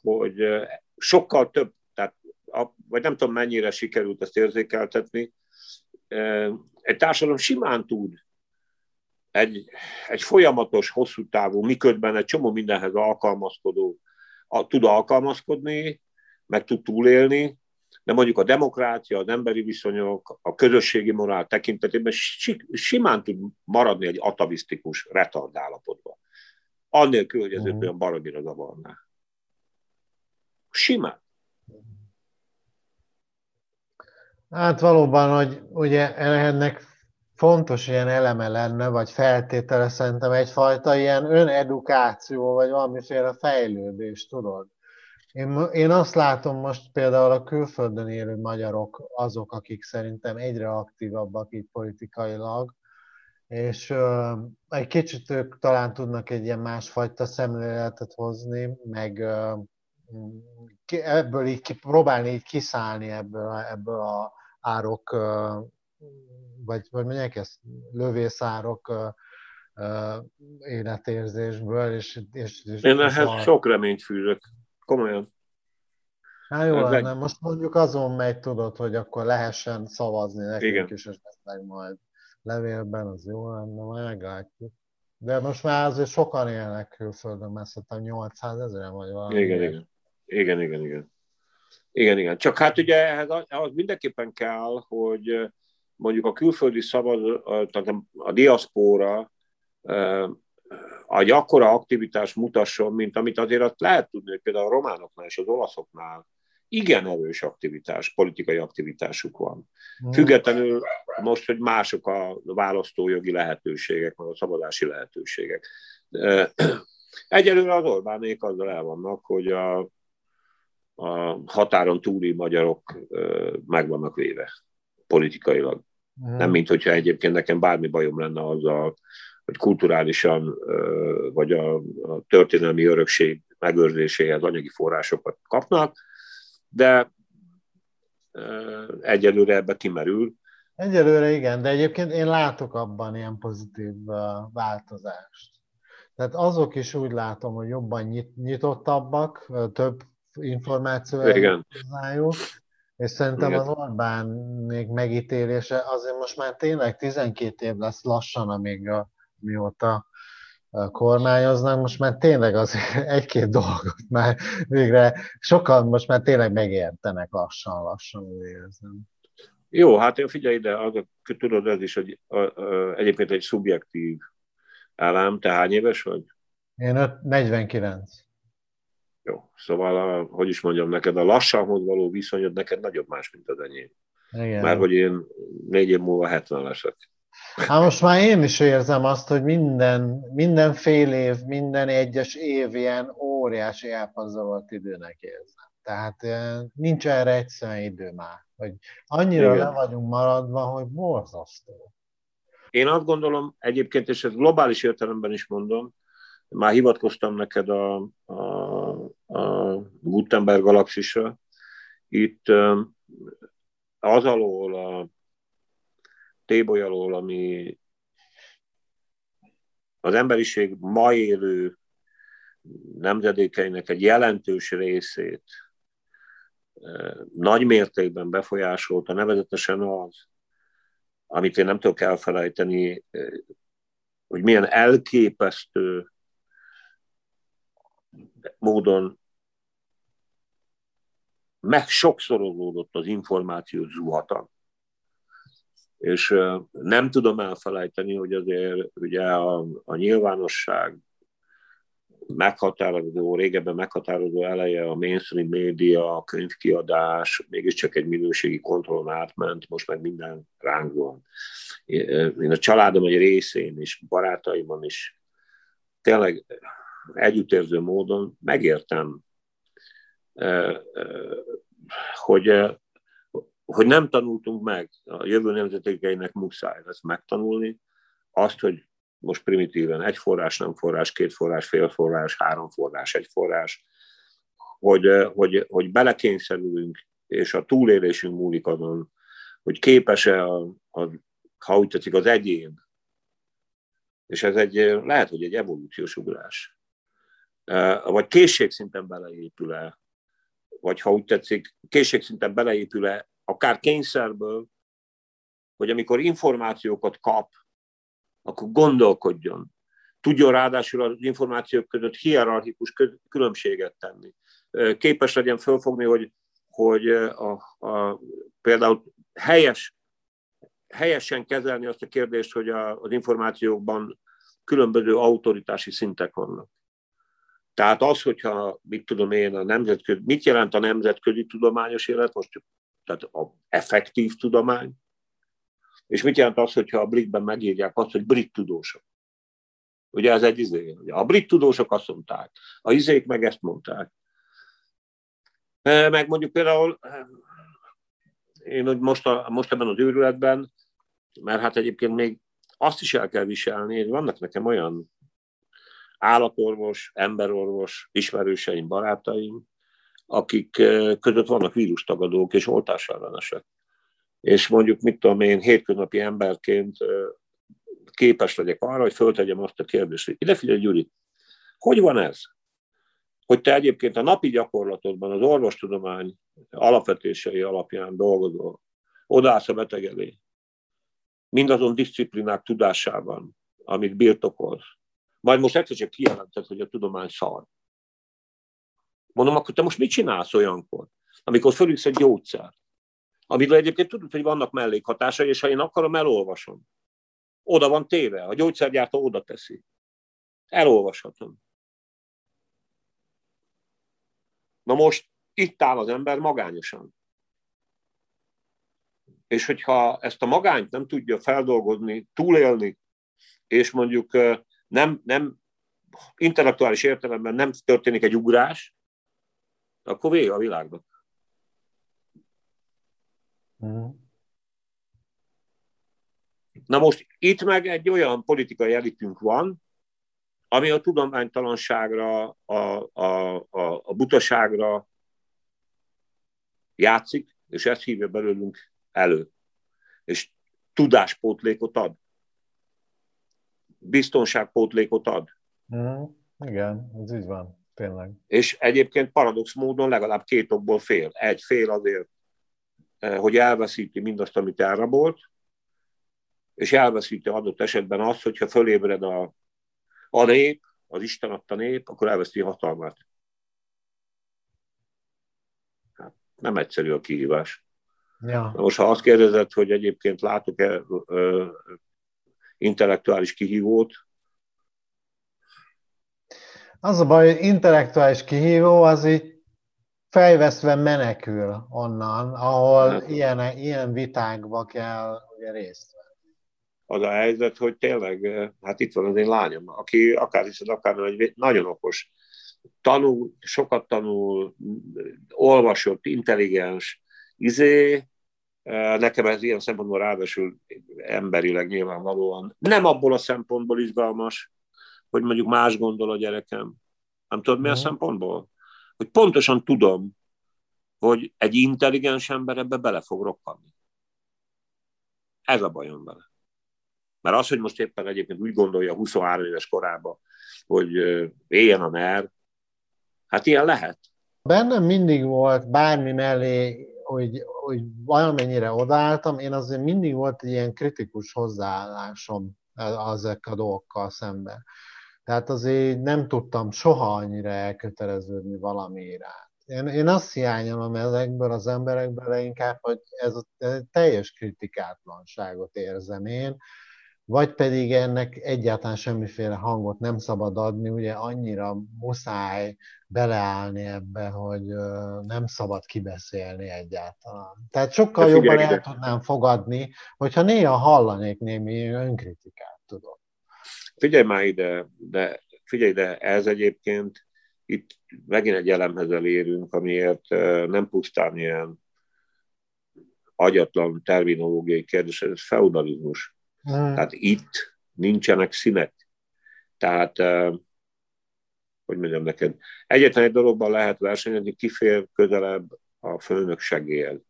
hogy sokkal több, tehát, vagy nem tudom mennyire sikerült ezt érzékeltetni, egy társadalom simán tud egy, egy folyamatos, hosszú távú, miközben egy csomó mindenhez alkalmazkodó, a, tud alkalmazkodni, meg tud túlélni, de mondjuk a demokrácia, az emberi viszonyok, a közösségi morál tekintetében simán tud maradni egy atavisztikus, retard állapotban. Annélkül, hogy ez uh-huh. olyan baromira zavarná. Simán. Hát valóban, hogy ugye ennek fontos ilyen eleme lenne, vagy feltétele szerintem egyfajta ilyen önedukáció, vagy valamiféle fejlődés, tudod? Én, én azt látom most például a külföldön élő magyarok azok, akik szerintem egyre aktívabbak itt politikailag, és uh, egy kicsit ők talán tudnak egy ilyen másfajta szemléletet hozni, meg uh, ebből így próbálni így kiszállni ebből, ebből a árok, vagy, vagy mondják ezt, lövészárok életérzésből, és, és, és Én ehhez a... sok reményt fűzök, komolyan. Hát jó lenne, meg... most mondjuk azon megy, tudod, hogy akkor lehessen szavazni nekünk Igen. is, esetleg majd levélben, az jó lenne, majd meglátjuk. De most már azért sokan élnek külföldön, mert szerintem 800 ezeren vagy valami. Igen, igen. Igen, igen, igen. Igen, igen. Csak hát ugye ehhez az mindenképpen kell, hogy mondjuk a külföldi szabad, tehát a diaszpóra egy akkora aktivitás mutasson, mint amit azért azt lehet tudni, hogy például a románoknál és az olaszoknál igen erős aktivitás, politikai aktivitásuk van. Hmm. Függetlenül most, hogy mások a választójogi lehetőségek, vagy a szabadási lehetőségek. Egyelőre az Orbánék azzal el vannak, hogy a, a határon túli magyarok meg vannak véve politikailag. Hmm. Nem, mint hogyha egyébként nekem bármi bajom lenne azzal, hogy kulturálisan, vagy a, a történelmi örökség megőrzéséhez anyagi forrásokat kapnak, de egyelőre ebbe kimerül. Egyelőre igen, de egyébként én látok abban ilyen pozitív változást. Tehát azok is úgy látom, hogy jobban nyit, nyitottabbak, több információ hozzájuk, és szerintem igen. az Orbán még megítélése azért most már tényleg 12 év lesz lassan, amíg a, mióta kormányoznak, most már tényleg az *laughs* egy-két dolgot már végre sokan most már tényleg megértenek lassan-lassan, úgy érzem. Jó, hát figyelj ide, az, tudod, ez is hogy a, a, egyébként egy szubjektív állám. Te hány éves vagy? Én öt, 49. Jó, szóval, a, hogy is mondjam, neked a lassanhoz való viszonyod neked nagyobb más, mint az enyém. Igen. Mert hogy én négy év múlva 70 leszek. Hát most már én is érzem azt, hogy minden, minden fél év, minden egyes év ilyen óriási elpazarolt időnek érzem. Tehát eh, nincs erre egyszerűen idő már, hogy annyira Igen. le vagyunk maradva, hogy borzasztó. Én azt gondolom egyébként, és ezt globális értelemben is mondom, már hivatkoztam neked a, a, a Gutenberg galaxisra, itt az alól a téboly alól, ami az emberiség ma élő nemzedékeinek egy jelentős részét nagy mértékben befolyásolta, nevezetesen az, amit én nem tudok elfelejteni, hogy milyen elképesztő módon meg sokszorozódott az információ zuhata és nem tudom elfelejteni, hogy azért ugye a, a nyilvánosság meghatározó, régebben meghatározó eleje a mainstream média, a könyvkiadás, mégiscsak egy minőségi kontrollon átment, most meg minden ránk van. Én a családom egy részén is, barátaimon is tényleg együttérző módon megértem, hogy hogy nem tanultunk meg, a jövő nemzetekeinek muszáj lesz megtanulni azt, hogy most primitíven egy forrás, nem forrás, két forrás, fél forrás, három forrás, egy forrás, hogy, hogy, hogy belekényszerülünk, és a túlélésünk múlik azon, hogy képes-e, a, a, ha úgy tetszik, az egyén, és ez egy, lehet, hogy egy evolúciós ugrás, vagy készségszinten beleépül-e, vagy ha úgy tetszik, készségszinten beleépül-e akár kényszerből, hogy amikor információkat kap, akkor gondolkodjon. Tudjon ráadásul az információk között hierarchikus különbséget tenni. Képes legyen fölfogni, hogy, hogy a, a, például helyes, helyesen kezelni azt a kérdést, hogy a, az információkban különböző autoritási szintek vannak. Tehát az, hogyha, mit tudom én, a nemzetközi, mit jelent a nemzetközi tudományos élet, most tehát a effektív tudomány, és mit jelent az, hogyha a britben megírják azt, hogy brit tudósok? Ugye ez egy izé. Ugye a brit tudósok azt mondták, a izék meg ezt mondták. E, meg mondjuk például e, én hogy most, a, most ebben az őrületben, mert hát egyébként még azt is el kell viselni, hogy vannak nekem olyan állatorvos, emberorvos, ismerőseim, barátaim, akik között vannak vírustagadók és oltásellenesek. és mondjuk, mit tudom én, hétköznapi emberként képes legyek arra, hogy föltegyem azt a kérdést, hogy ide figyelj, Gyuri, hogy van ez? Hogy te egyébként a napi gyakorlatodban az orvostudomány alapvetései alapján dolgozol, odállsz a beteg elé, mindazon disziplinák tudásában, amit birtokolsz, majd most egyszer csak kijelented, hogy a tudomány szar. Mondom, akkor te most mit csinálsz olyankor, amikor fölülsz egy gyógyszer, amiről egyébként tudod, hogy vannak mellékhatásai, és ha én akarom, elolvasom. Oda van téve, a gyógyszergyártó oda teszi. Elolvashatom. Na most itt áll az ember magányosan. És hogyha ezt a magányt nem tudja feldolgozni, túlélni, és mondjuk nem, nem intellektuális értelemben nem történik egy ugrás, akkor vége a világnak. Mm. Na most itt meg egy olyan politikai elitünk van, ami a tudománytalanságra, a, a, a, a butaságra játszik, és ezt hívja belőlünk elő. És tudáspótlékot ad. Biztonságpótlékot ad. Mm, igen, ez így van, tényleg. És egyébként paradox módon legalább két okból fél. Egy fél azért, eh, hogy elveszíti mindazt, amit elrabolt, és elveszíti adott esetben azt, hogyha fölébred a, a nép, az Isten adta nép, akkor elveszti hatalmát. Hát, nem egyszerű a kihívás. Ja. Most ha azt kérdezed, hogy egyébként látok-e ö, intellektuális kihívót, az a baj, hogy intellektuális kihívó az így fejvesztve menekül onnan, ahol hát, ilyen, ilyen vitákba kell ugye részt venni. Az a helyzet, hogy tényleg, hát itt van az én lányom, aki akár hiszed, akár nem, egy nagyon okos, tanul, sokat tanul, olvasott, intelligens, izé, nekem ez ilyen szempontból ráadásul emberileg nyilvánvalóan nem abból a szempontból izgalmas, hogy mondjuk más gondol a gyerekem. Nem tudod, milyen uh-huh. szempontból? Hogy pontosan tudom, hogy egy intelligens ember ebbe bele fog rokkanni. Ez a bajom vele. Mert az, hogy most éppen egyébként úgy gondolja 23 éves korában, hogy éljen a NER, hát ilyen lehet. Bennem mindig volt bármi mellé, hogy, hogy valamennyire odaálltam, én azért mindig volt egy ilyen kritikus hozzáállásom ezek a dolgokkal szemben. Tehát azért nem tudtam soha annyira elköteleződni valami iránt. Én, én azt hiányolom ezekből az emberekből inkább, hogy ez a teljes kritikátlanságot érzem én, vagy pedig ennek egyáltalán semmiféle hangot nem szabad adni, ugye annyira muszáj beleállni ebbe, hogy nem szabad kibeszélni egyáltalán. Tehát sokkal de jobban el tudnám fogadni, hogyha néha hallanék némi önkritikát, tudod. Figyelj már ide, de figyelj ide, ez egyébként itt megint egy elemhez elérünk, amiért nem pusztán ilyen agyatlan terminológiai kérdés, ez feudalizmus. Hmm. Tehát itt nincsenek színek. Tehát, hogy mondjam neked, egyetlen egy dologban lehet versenyezni, kifér közelebb a főnök segélyed.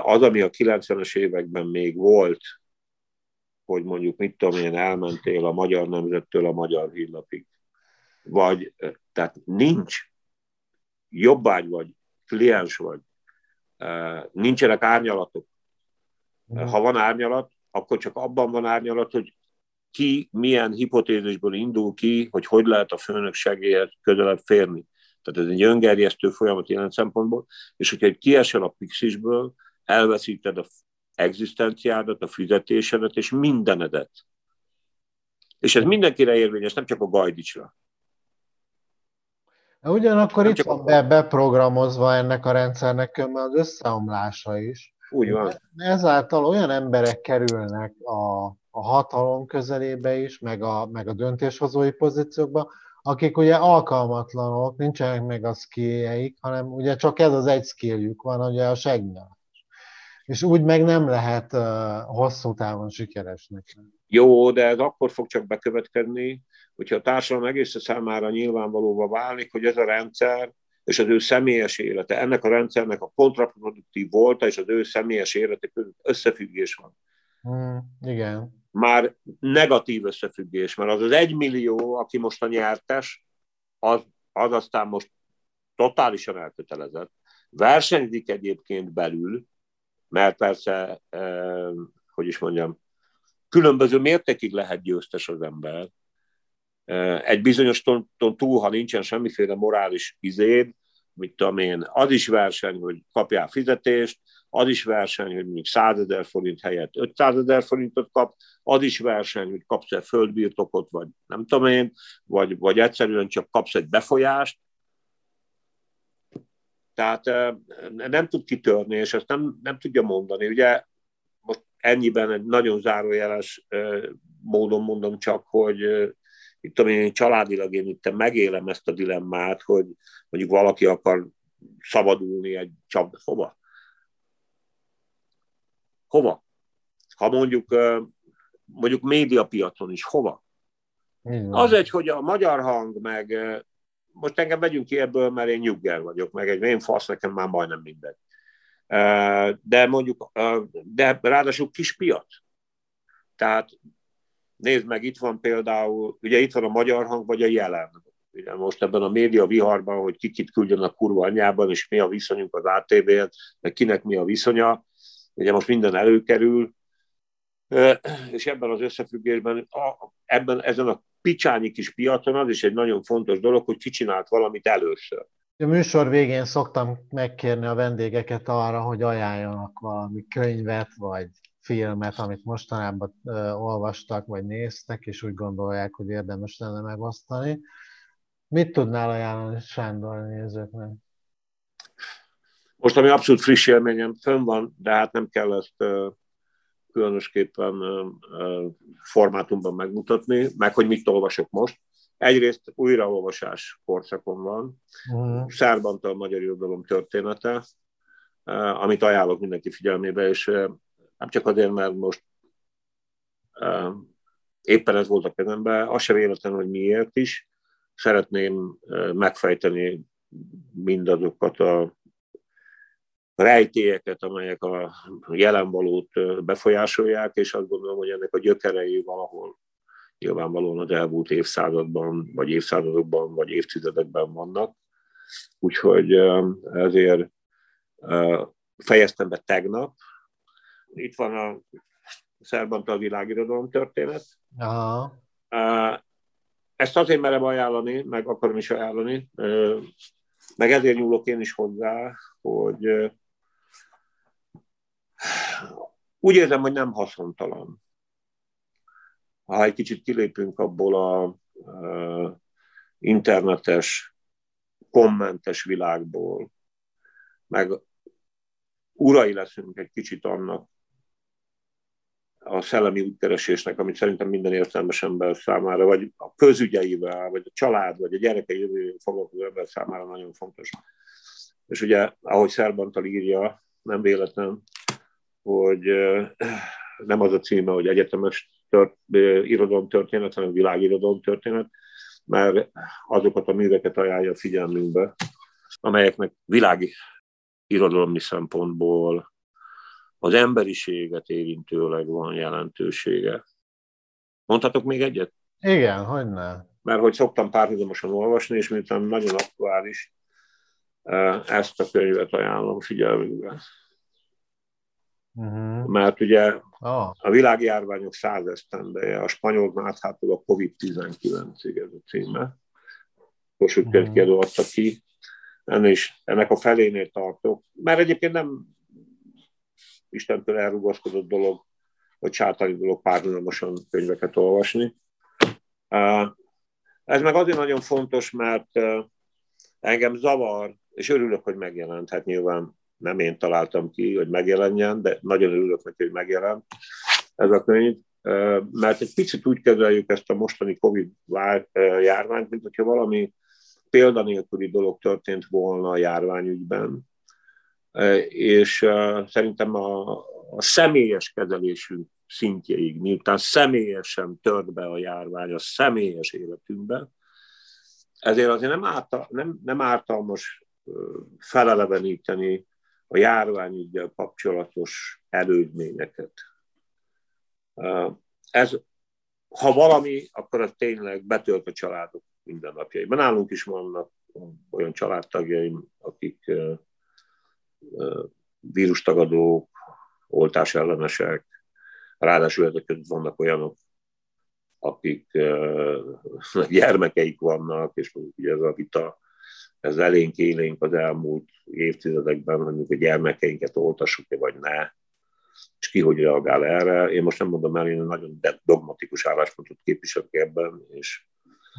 Az, ami a 90-es években még volt, hogy mondjuk mit tudom én, elmentél a magyar nemzettől a magyar hírlapig. Vagy, tehát nincs, jobbágy vagy, kliens vagy, nincsenek árnyalatok. Ha van árnyalat, akkor csak abban van árnyalat, hogy ki milyen hipotézisből indul ki, hogy hogy lehet a főnök segélyhez közelebb férni. Tehát ez egy öngerjesztő folyamat ilyen szempontból, és hogyha egy kiesel a pixisből, elveszíted a egzisztenciádat, a fizetésedet és mindenedet. És ez mindenkire érvényes, nem csak a Gajdicsra. Ugyanakkor nem itt van a... be, beprogramozva ennek a rendszernek az összeomlása is. Úgy van. Ezáltal olyan emberek kerülnek a, a hatalom közelébe is, meg a, meg a döntéshozói pozíciókba, akik ugye alkalmatlanok, nincsenek meg a skilljeik, hanem ugye csak ez az egy skilljük van, ugye a segnyel és úgy meg nem lehet uh, hosszú távon sikeresnek. Jó, de ez akkor fog csak bekövetkezni, hogyha a társadalom egész számára nyilvánvalóvá válik, hogy ez a rendszer, és az ő személyes élete, ennek a rendszernek a kontraproduktív volta, és az ő személyes élete között összefüggés van. Mm, igen. Már negatív összefüggés, mert az az egy millió, aki most a nyertes, az, az aztán most totálisan elkötelezett. Versenyzik egyébként belül, mert persze, hogy is mondjam, különböző mértékig lehet győztes az ember. Egy bizonyos tonton túl, ha nincsen semmiféle morális izéd, mit tudom én, az is verseny, hogy kapjál fizetést, az is verseny, hogy mondjuk 100 ezer forint helyett 500 ezer forintot kap, az is verseny, hogy kapsz egy földbirtokot, vagy nem tudom én, vagy, vagy egyszerűen csak kapsz egy befolyást. Tehát nem tud kitörni, és ezt nem, nem tudja mondani. Ugye ennyiben egy nagyon zárójeles módon mondom csak, hogy itt tudom én családilag én itt megélem ezt a dilemmát, hogy mondjuk valaki akar szabadulni egy csapda. Hova? Hova? Ha mondjuk, mondjuk médiapiacon is, hova? Az egy, hogy a magyar hang, meg most engem vegyünk ki ebből, mert én nyugger vagyok, meg egy én fasz, nekem már majdnem mindegy de mondjuk, de ráadásul kis piac. Tehát nézd meg, itt van például, ugye itt van a magyar hang, vagy a jelen. Ugye most ebben a média viharban, hogy kikit küldjön a kurva anyjában, és mi a viszonyunk az ATV-en, meg kinek mi a viszonya. Ugye most minden előkerül, és ebben az összefüggésben, ebben, ezen a picsányi kis piacon az is egy nagyon fontos dolog, hogy kicsinált valamit először. A műsor végén szoktam megkérni a vendégeket arra, hogy ajánljanak valami könyvet, vagy filmet, amit mostanában olvastak, vagy néztek, és úgy gondolják, hogy érdemes lenne megosztani. Mit tudnál ajánlani Sándor nézőknek? Most, ami abszolút friss élményem, fönn van, de hát nem kell ezt különösképpen formátumban megmutatni, meg hogy mit olvasok most. Egyrészt újraolvasás korszakon van, uh-huh. Szárbantal Magyar Irodalom története, amit ajánlok mindenki figyelmébe, és nem csak azért, mert most éppen ez volt a kezemben, az sem véletlen, hogy miért is. Szeretném megfejteni mindazokat a rejtélyeket, amelyek a jelenvalót befolyásolják, és azt gondolom, hogy ennek a gyökerei valahol nyilvánvalóan az elmúlt évszázadban, vagy évszázadokban, vagy évtizedekben vannak. Úgyhogy ezért fejeztem be tegnap. Itt van a Szerbantal világirodalom történet. Aha. Ezt azért merem ajánlani, meg akarom is ajánlani, meg ezért nyúlok én is hozzá, hogy úgy érzem, hogy nem haszontalan ha egy kicsit kilépünk abból a internetes, kommentes világból, meg urai leszünk egy kicsit annak a szellemi útkeresésnek, amit szerintem minden értelmes ember számára, vagy a közügyeivel, vagy a család, vagy a gyerekei jövő foglalkozó ember számára nagyon fontos. És ugye, ahogy Szerbantal írja, nem véletlen, hogy *clears throat* nem az a címe, hogy egyetemes tört, irodalomtörténet, hanem világirodalomtörténet, mert azokat a műveket ajánlja a figyelmünkbe, amelyeknek világi irodalmi szempontból az emberiséget érintőleg van jelentősége. Mondhatok még egyet? Igen, hogy ne. Mert hogy szoktam párhuzamosan olvasni, és miután nagyon aktuális, ezt a könyvet ajánlom figyelmünkbe. Uh-huh. Mert ugye oh. a világjárványok száz esztendeje, a spanyol máthától a COVID-19-ig ez a címe. Kossuth uh-huh. kiadó adta ki. Ennél is, ennek a felénél tartok. Mert egyébként nem Istentől elrugaszkodott dolog, vagy sátani dolog párhuzamosan könyveket olvasni. Ez meg azért nagyon fontos, mert engem zavar, és örülök, hogy megjelent. Hát nyilván nem én találtam ki, hogy megjelenjen, de nagyon örülök neki, hogy megjelent ez a könyv, mert egy picit úgy kezeljük ezt a mostani Covid járványt, mint hogyha valami példanélküli dolog történt volna a járványügyben, és szerintem a, a személyes kezelésünk szintjeig, miután személyesen tört be a járvány a személyes életünkbe, ezért azért nem, árta, nem, nem ártalmas feleleveníteni a járványügyel kapcsolatos elődményeket. Ez, ha valami, akkor az tényleg betölt a családok mindennapjaiban. Nálunk is vannak olyan családtagjaim, akik vírustagadók, oltás ellenesek, ráadásul ezek között vannak olyanok, akik *laughs* gyermekeik vannak, és ugye ez a vita, ez elénk élénk az elmúlt évtizedekben, hogy a gyermekeinket oltassuk-e vagy ne, és ki hogy reagál erre. Én most nem mondom el, én nagyon dogmatikus álláspontot képviselek ebben, és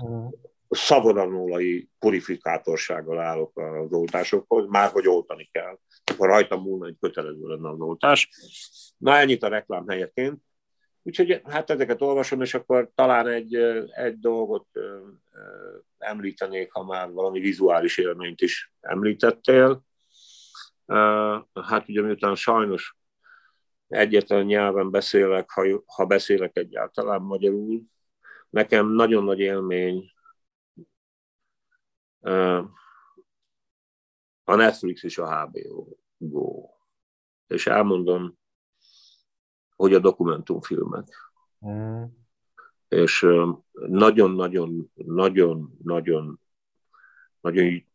mm. szavodanólai purifikátorsággal állok az oltásokhoz, már hogy oltani kell. Akkor rajtam múlna, egy kötelező lenne az oltás. Na ennyit a reklám helyeként. Úgyhogy hát ezeket olvasom, és akkor talán egy, egy dolgot említenék, ha már valami vizuális élményt is említettél. Hát ugye miután sajnos egyetlen nyelven beszélek, ha, ha beszélek egyáltalán magyarul, nekem nagyon nagy élmény a Netflix és a HBO Go. És elmondom, hogy a dokumentumfilmek. Mm. És nagyon-nagyon, nagyon, nagyon, nagyon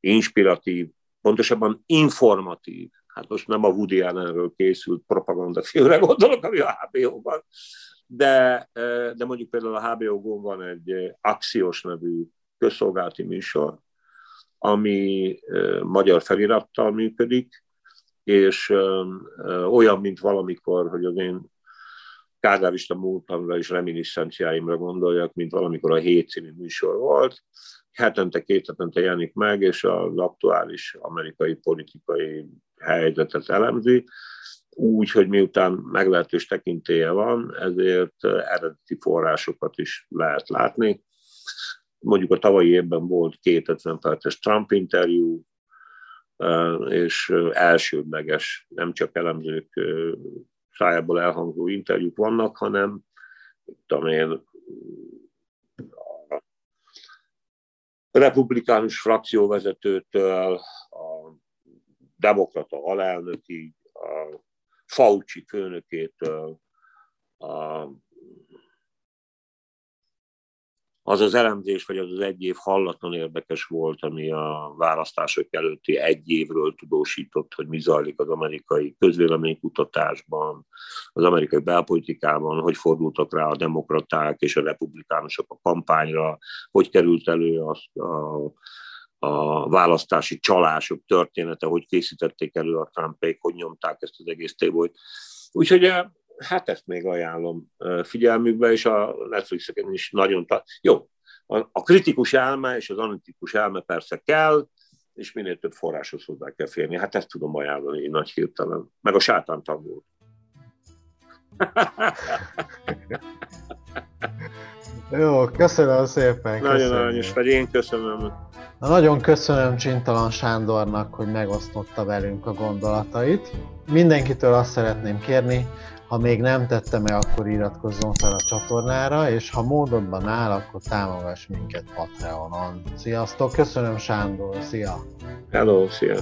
inspiratív, pontosabban informatív, hát most nem a Woody Allenről készült propagandafilmre gondolok, ami a HBO-ban, de, de mondjuk például a HBO-gon van egy Axios nevű közszolgálati műsor, ami magyar felirattal működik, és olyan, mint valamikor, hogy az én kádárista múltamra és reminiszenciáimra gondoljak, mint valamikor a hét című műsor volt. Hetente, két hetente jelenik meg, és az aktuális amerikai politikai helyzetet elemzi, úgy, hogy miután meglehetős tekintélye van, ezért eredeti forrásokat is lehet látni. Mondjuk a tavalyi évben volt két 50 perces Trump interjú, és elsődleges, nem csak elemzők szájából elhangzó interjúk vannak, hanem tudom én, a republikánus frakcióvezetőtől a demokrata alelnökig, a Fauci főnökétől, a az az elemzés, vagy az az egy év hallatlan érdekes volt, ami a választások előtti egy évről tudósított, hogy mi zajlik az amerikai közvéleménykutatásban, az amerikai belpolitikában, hogy fordultak rá a demokraták és a republikánusok a kampányra, hogy került elő a, a, a választási csalások története, hogy készítették elő a Trumpék, hogy nyomták ezt az egész tébolyt. Úgyhogy hát ezt még ajánlom figyelmükbe, és a Netflixeken is nagyon... Ta- Jó, a, a kritikus elme és az analitikus elme persze kell, és minél több forráshoz hozzá kell férni. Hát ezt tudom ajánlani nagy hirtelen. Meg a sátán tanult. Jó, köszönöm szépen. Nagyon aranyos vagy, én köszönöm. Na, nagyon köszönöm Csintalan Sándornak, hogy megosztotta velünk a gondolatait. Mindenkitől azt szeretném kérni, ha még nem tette meg, akkor iratkozzon fel a csatornára, és ha módodban áll, akkor támogass minket Patreonon. Sziasztok, köszönöm Sándor, szia! Hello, szia!